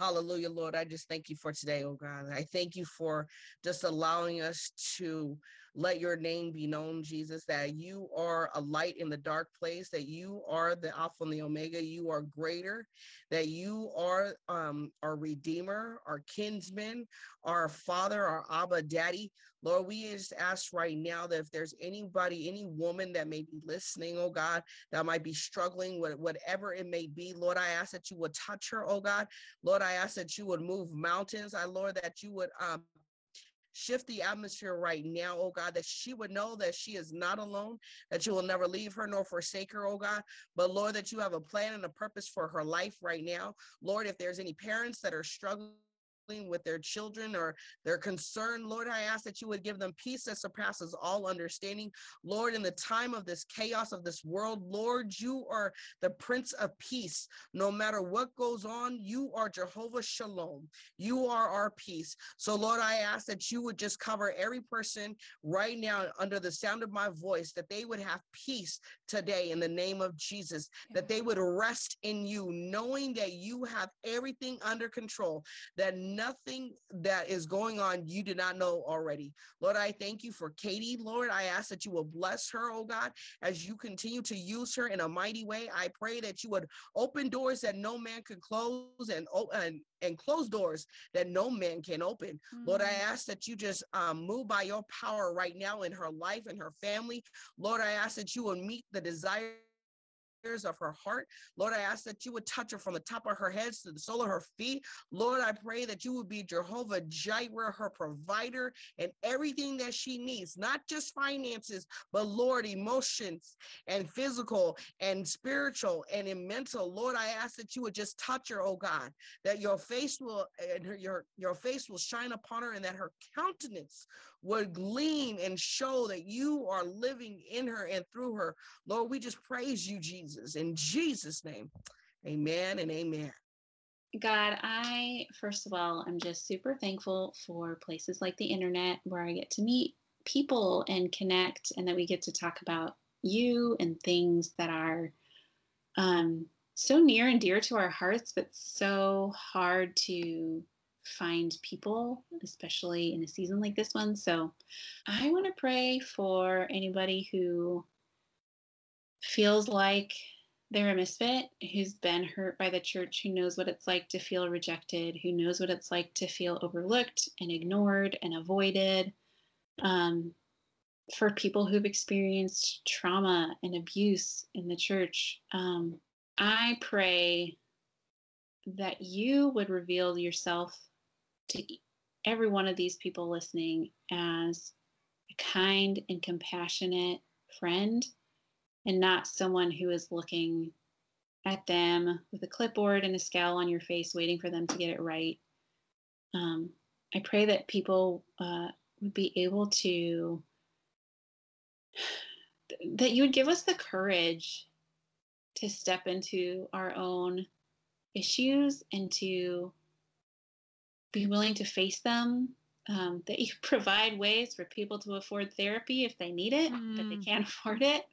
Hallelujah, Lord. I just thank you for today, oh God. I thank you for just allowing us to let your name be known, Jesus, that you are a light in the dark place, that you are the Alpha and the Omega, you are greater, that you are um, our Redeemer, our kinsman, our Father, our Abba Daddy. Lord, we just ask right now that if there's anybody, any woman that may be listening, oh God, that might be struggling with whatever it may be, Lord, I ask that you would touch her, oh God. Lord, I ask that you would move mountains. I, Lord, that you would um, shift the atmosphere right now, oh God, that she would know that she is not alone, that you will never leave her nor forsake her, oh God. But Lord, that you have a plan and a purpose for her life right now. Lord, if there's any parents that are struggling, with their children or their concern. Lord, I ask that you would give them peace that surpasses all understanding. Lord, in the time of this chaos of this world, Lord, you are the Prince of Peace. No matter what goes on, you are Jehovah Shalom. You are our peace. So, Lord, I ask that you would just cover every person right now under the sound of my voice, that they would have peace today in the name of Jesus, that they would rest in you, knowing that you have everything under control, that nothing that is going on you do not know already. Lord, I thank you for Katie. Lord, I ask that you will bless her, oh God, as you continue to use her in a mighty way. I pray that you would open doors that no man could close and, and, and close doors that no man can open. Mm-hmm. Lord, I mm. ask that you just um, move by your power right now in her life and her family. Lord, I ask that you will meet the desire of her heart. Lord, I ask that you would touch her from the top of her head to the sole of her feet. Lord, I pray that you would be Jehovah Jireh, her provider, and everything that she needs, not just finances, but Lord, emotions and physical and spiritual and in mental. Lord, I ask that you would just touch her, oh God, that your face will and her, your, your face will shine upon her and that her countenance would gleam and show that you are living in her and through her. Lord, we just praise you, Jesus. In Jesus' name, amen and amen. God, I, first of all, I'm just super thankful for places like the internet where I get to meet people and connect, and that we get to talk about you and things that are um, so near and dear to our hearts, but so hard to find people, especially in a season like this one. So I want to pray for anybody who feels like they're a misfit, who's been hurt by the church, who knows what it's like to feel rejected, who knows what it's like to feel overlooked and ignored and avoided. Um, for people who've experienced trauma and abuse in the church, um, I pray that you would reveal yourself to every one of these people listening as a kind and compassionate friend and not someone who is looking at them with a clipboard and a scowl on your face, waiting for them to get it right. Um, I pray that people uh, would be able to, that you would give us the courage to step into our own issues and to be willing to face them. Um, that you provide ways for people to afford therapy if they need it, mm. but they can't afford it.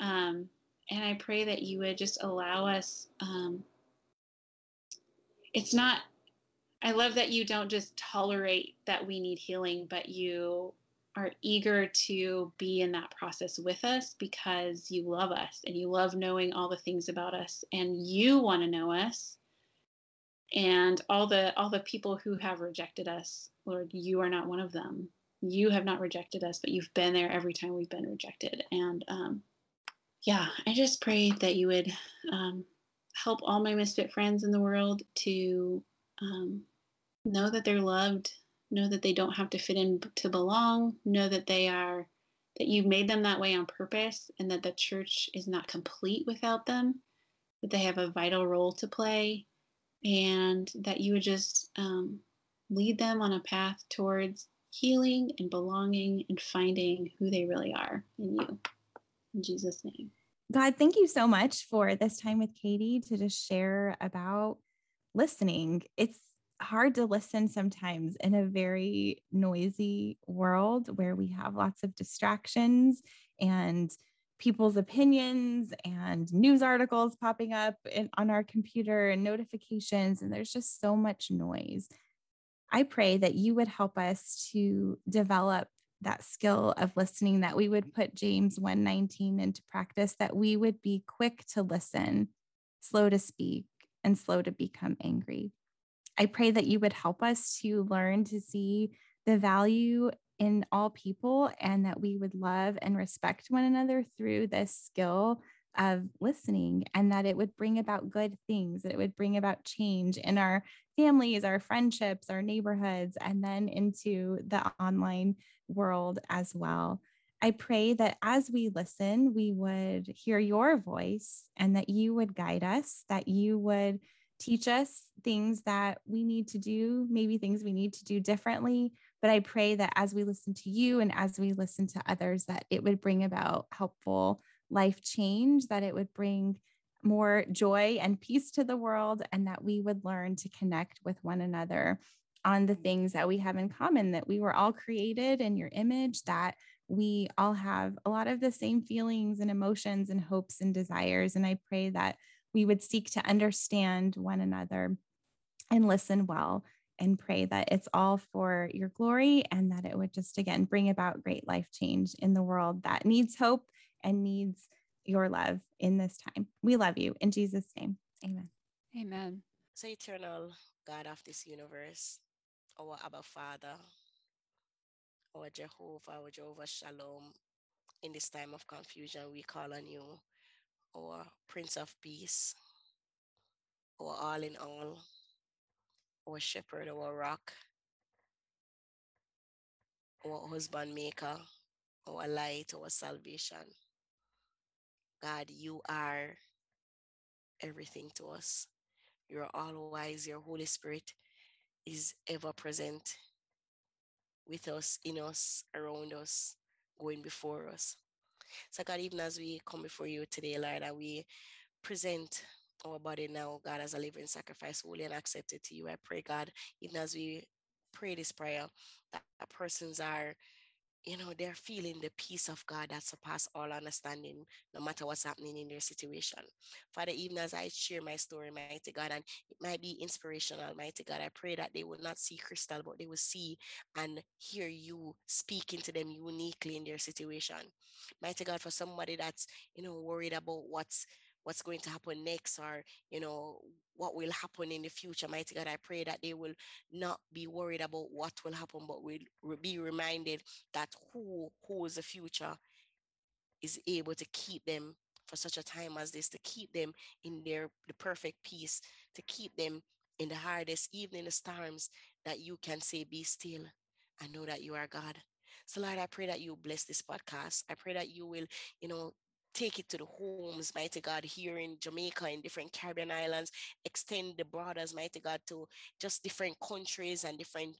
Um, and I pray that you would just allow us. Um, it's not, I love that you don't just tolerate that we need healing, but you are eager to be in that process with us because you love us and you love knowing all the things about us and you want to know us and all the all the people who have rejected us lord you are not one of them you have not rejected us but you've been there every time we've been rejected and um, yeah i just pray that you would um, help all my misfit friends in the world to um, know that they're loved know that they don't have to fit in to belong know that they are that you made them that way on purpose and that the church is not complete without them that they have a vital role to play and that you would just um, lead them on a path towards healing and belonging and finding who they really are in you. In Jesus' name. God, thank you so much for this time with Katie to just share about listening. It's hard to listen sometimes in a very noisy world where we have lots of distractions and people's opinions and news articles popping up in, on our computer and notifications, and there's just so much noise. I pray that you would help us to develop that skill of listening, that we would put James 119 into practice, that we would be quick to listen, slow to speak, and slow to become angry. I pray that you would help us to learn to see the value in all people and that we would love and respect one another through this skill of listening and that it would bring about good things, that it would bring about change in our families, our friendships, our neighborhoods, and then into the online world as well. I pray that as we listen, we would hear your voice and that you would guide us, that you would teach us things that we need to do, maybe things we need to do differently. But I pray that as we listen to you and as we listen to others, that it would bring about helpful life change, that it would bring more joy and peace to the world, and that we would learn to connect with one another on the mm. things that we have in common, that we were all created in your image, that we all have a lot of the same feelings and emotions and hopes and desires. And I pray that we would seek to understand one another and listen well and pray that it's all for your glory and that it would just again bring about great life change in the world that needs hope and needs your love in this time. We love you in Jesus' name. Amen. Amen. So, eternal God of this universe, our Abba Father, our Jehovah, our Jehovah Shalom, in this time of confusion, we call on you, our Prince of Peace, our all in all, our shepherd, our rock, our husband maker, our light, our salvation. God, you are everything to us. You're all wise. Your Holy Spirit is ever present with us, in us, around us, going before us. So, God, even as we come before you today, Lord, and we present our body now, God, as a living sacrifice, holy and accepted to you, I pray, God, even as we pray this prayer, that persons are you know, they're feeling the peace of God that surpasses all understanding, no matter what's happening in their situation. Father, even as I share my story, mighty God, and it might be inspirational, mighty God, I pray that they will not see crystal, but they will see and hear you speaking to them uniquely in their situation. Mighty God, for somebody that's, you know, worried about what's what's going to happen next or you know what will happen in the future. Mighty god i pray that they will not be worried about what will happen but will be reminded that who holds the future is able to keep them for such a time as this to keep them in their the perfect peace to keep them in the hardest even in the storms that you can say be still and know that you are god. So lord i pray that you bless this podcast. I pray that you will you know take it to the homes, mighty God, here in Jamaica, in different Caribbean islands, extend the borders, mighty God, to just different countries and different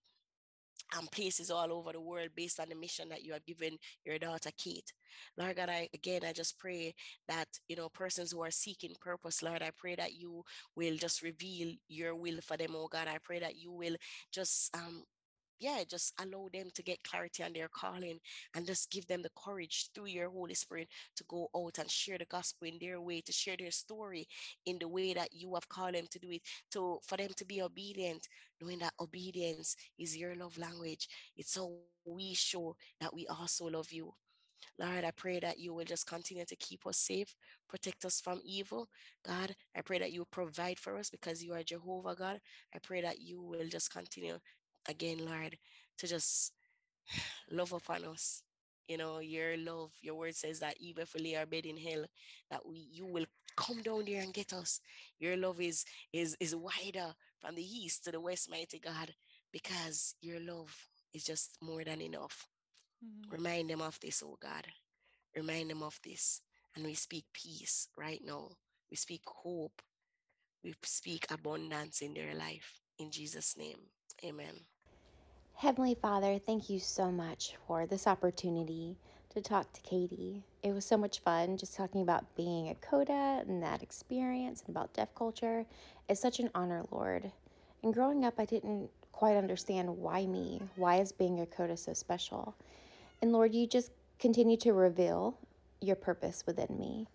um, places all over the world based on the mission that you have given your daughter Kate. Lord God, I again I just pray that you know persons who are seeking purpose, Lord, I pray that you will just reveal your will for them, oh God. I pray that you will just um yeah, just allow them to get clarity on their calling and just give them the courage through your Holy Spirit to go out and share the gospel in their way, to share their story in the way that you have called them to do it, to for them to be obedient, knowing that obedience is your love language. It's so we show that we also love you. Lord, I pray that you will just continue to keep us safe, protect us from evil. God, I pray that you provide for us because you are Jehovah, God. I pray that you will just continue again, Lord, to just love upon us. You know, your love, your word says that even if we lay our bed in hell, that we you will come down there and get us. Your love is is is wider from the east to the west, mighty God, because your love is just more than enough. Mm-hmm. Remind them of this, oh God. Remind them of this. And we speak peace right now. We speak hope. We speak abundance in their life. In Jesus' name. Amen. Heavenly Father, thank you so much for this opportunity to talk to Katie. It was so much fun just talking about being a CODA and that experience and about deaf culture. It's such an honor, Lord. And growing up, I didn't quite understand why me. Why is being a CODA so special? And Lord, you just continue to reveal your purpose within me.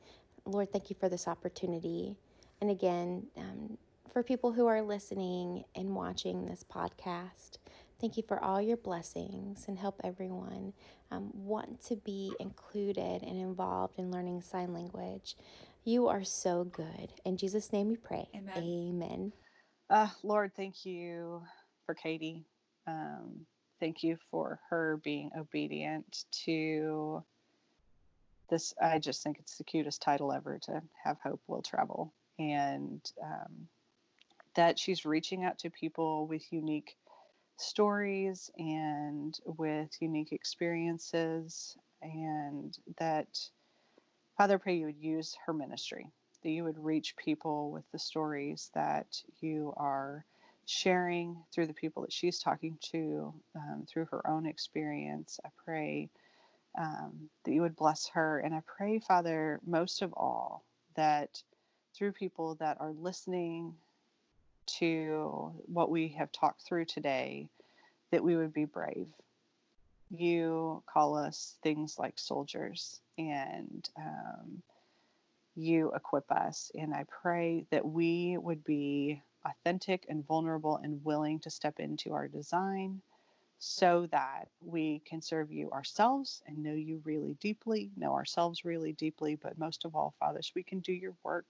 Lord, thank you for this opportunity. And again, um, for people who are listening and watching this podcast, Thank you for all your blessings and help everyone um, want to be included and involved in learning sign language. You are so good. In Jesus' name we pray. Amen. Amen. Uh, Lord, thank you for Katie. Um, thank you for her being obedient to this. I just think it's the cutest title ever to have Hope Will Travel. And um, that she's reaching out to people with unique stories and with unique experiences, and that, Father, pray you would use her ministry, that you would reach people with the stories that you are sharing through the people that she's talking to, um, through her own experience. I pray um, that you would bless her. And I pray, Father, most of all, that through people that are listening to what we have talked through today, that we would be brave. You call us things like soldiers, and um, you equip us. And I pray that we would be authentic and vulnerable and willing to step into our design so that we can serve you ourselves and know you really deeply, know ourselves really deeply, but most of all, Father, so we can do your work,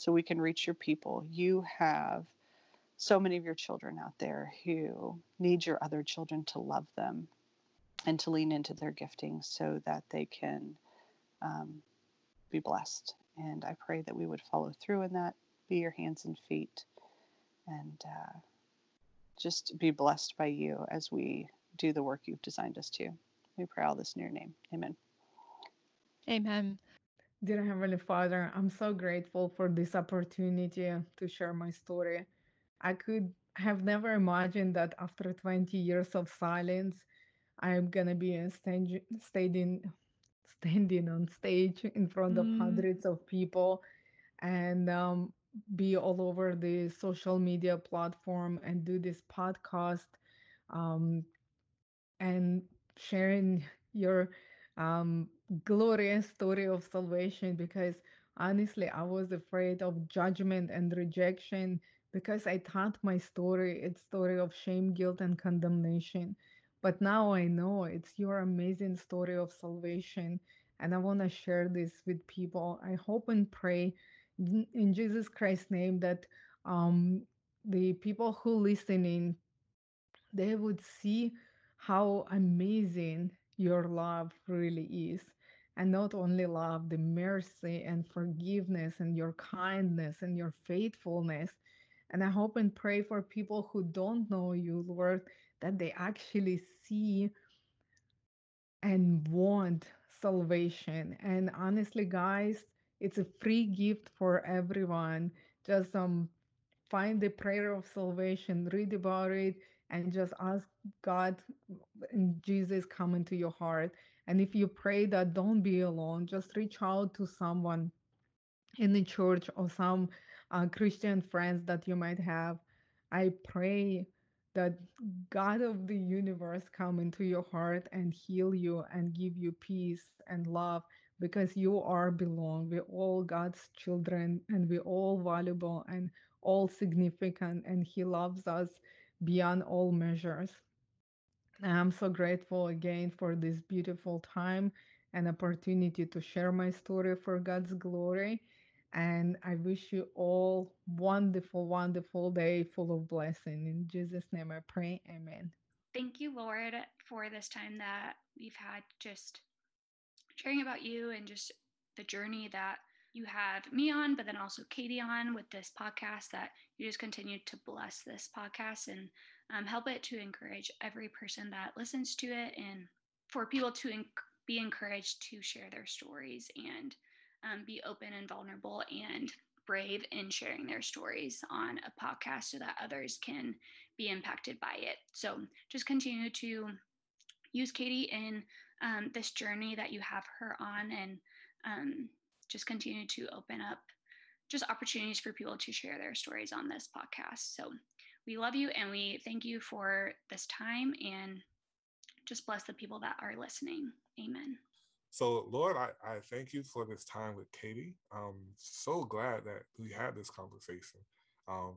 so we can reach your people. You have so many of your children out there who need your other children to love them and to lean into their gifting so that they can um, be blessed. And I pray that we would follow through in that, be your hands and feet, and uh, just be blessed by you as we do the work you've designed us to. We pray all this in your name. Amen. Amen. Dear Heavenly Father, I'm so grateful for this opportunity to share my story. I could have never imagined that after 20 years of silence, I'm gonna be stand- standing standing on stage in front of Mm. hundreds of people and um, be all over the social media platform and do this podcast um, and sharing your um, glorious story of salvation because honestly, I was afraid of judgment and rejection because I thought my story, it's story of shame, guilt, and condemnation. But now I know it's your amazing story of salvation. And I want to share this with people. I hope and pray in Jesus Christ's name that um, the people who listening they would see how amazing your love really is. And not only love, the mercy and forgiveness and your kindness and your faithfulness. And I hope and pray for people who don't know you, Lord, that they actually see and want salvation. And honestly, guys, it's a free gift for everyone. Just um find the prayer of salvation, read about it, and just ask God and Jesus come into your heart. And if you pray that, don't be alone. Just reach out to someone in the church or some uh, Christian friends that you might have. I pray that God of the universe come into your heart and heal you and give you peace and love because you are belong. We're all God's children and we're all valuable and all significant and he loves us beyond all measures. I'm so grateful again for this beautiful time and opportunity to share my story for God's glory. And I wish you all wonderful, wonderful day full of blessing. In Jesus' name I pray. Amen. Thank you, Lord, for this time that we've had just sharing about you and just the journey that you have me on, but then also Katie on with this podcast, that you just continue to bless this podcast and um, help it to encourage every person that listens to it and for people to be encouraged to share their stories and um, be open and vulnerable and brave in sharing their stories on a podcast so that others can be impacted by it. So just continue to use Katie in um, this journey that you have her on and um, just continue to open up just opportunities for people to share their stories on this podcast. So we love you and we thank you for this time and just bless the people that are listening. Amen. So, Lord, I, I thank you for this time with Katie. I'm so glad that we had this conversation. Um,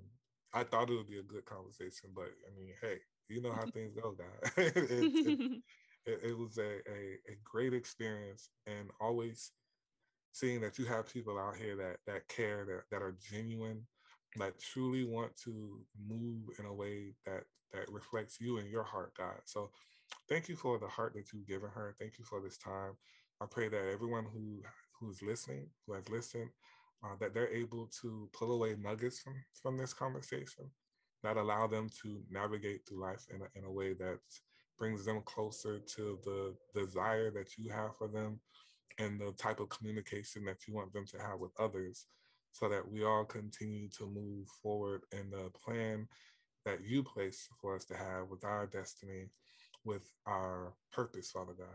I thought it would be a good conversation, but I mean, hey, you know how things go, God. it, it, it, it, was a, a, a great experience and always seeing that you have people out here that that care, that, that are genuine, that truly want to move in a way that that reflects you and your heart, God. So thank you for the heart that you've given her. Thank you for this time. I pray that everyone who who's listening, who has listened, uh, that they're able to pull away nuggets from from this conversation that allow them to navigate through life in a, in a way that brings them closer to the desire that you have for them and the type of communication that you want them to have with others so that we all continue to move forward in the plan that you place for us to have with our destiny, with our purpose, Father God.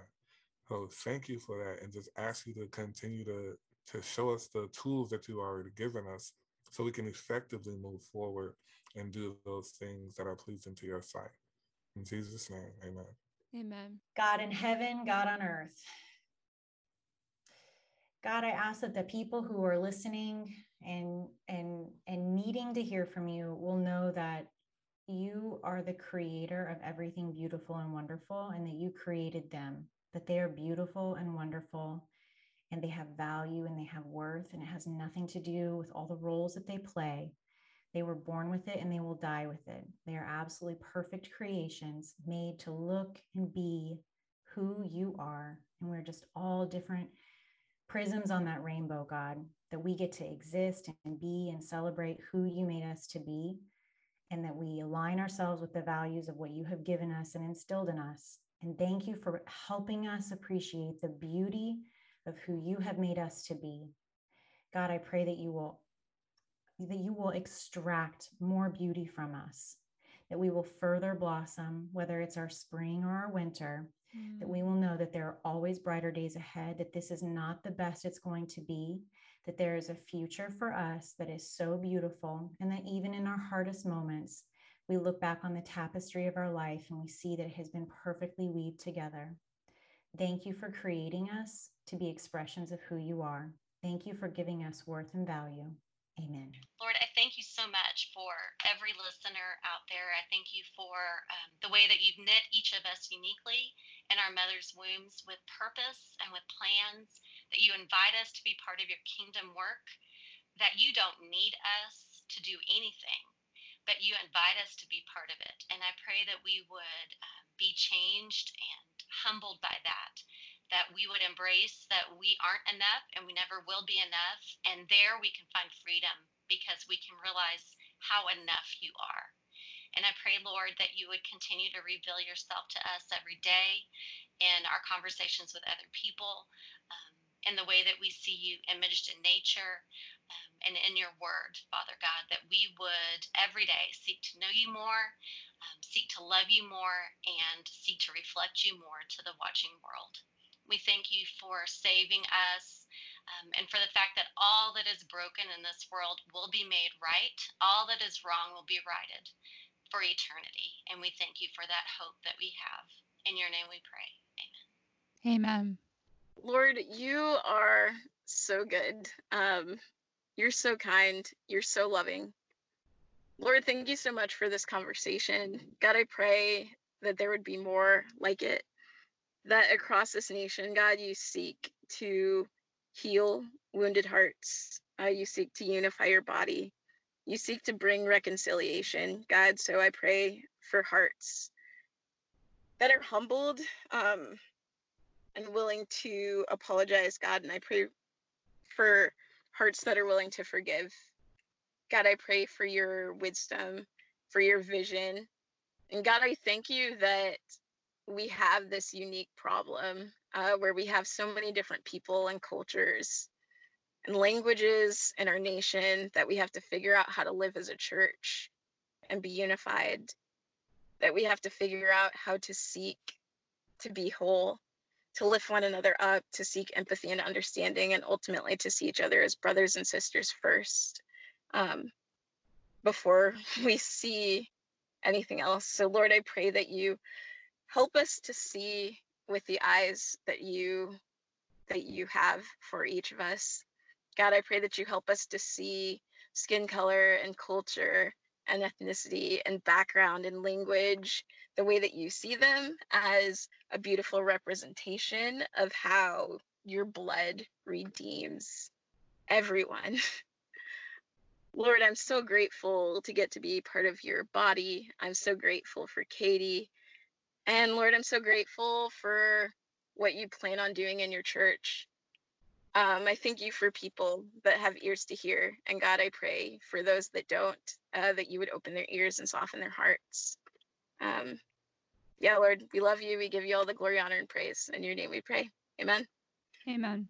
So thank you for that and just ask you to continue to, to show us the tools that you've already given us so we can effectively move forward and do those things that are pleasing to your sight. In Jesus' name, amen. Amen. God in heaven, God on earth. God, I ask that the people who are listening and and and needing to hear from you will know that you are the creator of everything beautiful and wonderful and that you created them, that they are beautiful and wonderful and they have value and they have worth and it has nothing to do with all the roles that they play. They were born with it and they will die with it. They are absolutely perfect creations made to look and be who you are. And we're just all different prisms on that rainbow, God, that we get to exist and be and celebrate who you made us to be, and that we align ourselves with the values of what you have given us and instilled in us. And thank you for helping us appreciate the beauty of who you have made us to be. God, I pray that you will that you will extract more beauty from us, that we will further blossom, whether it's our spring or our winter, mm. that we will know that there are always brighter days ahead, that this is not the best it's going to be, that there is a future for us that is so beautiful, and that even in our hardest moments, we look back on the tapestry of our life and we see that it has been perfectly weaved together. Thank you for creating us to be expressions of who you are. Thank you for giving us worth and value. Amen. Lord, I thank you so much for every listener out there. I thank you for um, the way that you've knit each of us uniquely in our mother's wombs with purpose and with plans, that you invite us to be part of your kingdom work, that you don't need us to do anything, but you invite us to be part of it. And I pray that we would um, be changed and humbled by that that we would embrace that we aren't enough and we never will be enough. And there we can find freedom because we can realize how enough you are. And I pray, Lord, that you would continue to reveal yourself to us every day in our conversations with other people, um, in the way that we see you imaged in nature um, and in your word, Father God, that we would every day seek to know you more, um, seek to love you more, and seek to reflect you more to the watching world. We thank you for saving us um, and for the fact that all that is broken in this world will be made right. All that is wrong will be righted for eternity. And we thank you for that hope that we have. In your name we pray. Amen. Amen. Lord, you are so good. Um, you're so kind. You're so loving. Lord, thank you so much for this conversation. God, I pray that there would be more like it that across this nation, God, you seek to heal wounded hearts. Uh, you seek to unify your body. You seek to bring reconciliation, God. So I pray for hearts that are humbled um, and willing to apologize, God. And I pray for hearts that are willing to forgive. God, I pray for your wisdom, for your vision. And God, I thank you that we have this unique problem uh, where we have so many different people and cultures and languages in our nation that we have to figure out how to live as a church and be unified, that we have to figure out how to seek to be whole, to lift one another up, to seek empathy and understanding, and ultimately to see each other as brothers and sisters first um, before we see anything else. So, Lord, I pray that you help us to see with the eyes that you that you have for each of us god i pray that you help us to see skin color and culture and ethnicity and background and language, the way that you see them as a beautiful representation of how your blood redeems everyone. Lord, I'm so grateful to get to be part of your body. I'm so grateful for Katie. And Lord, I'm so grateful for what you plan on doing in your church. Um, I thank you for people that have ears to hear. And God, I pray for those that don't, uh, that you would open their ears and soften their hearts. Um, yeah, Lord, we love you. We give you all the glory, honor, and praise. In your name we pray. Amen. Amen.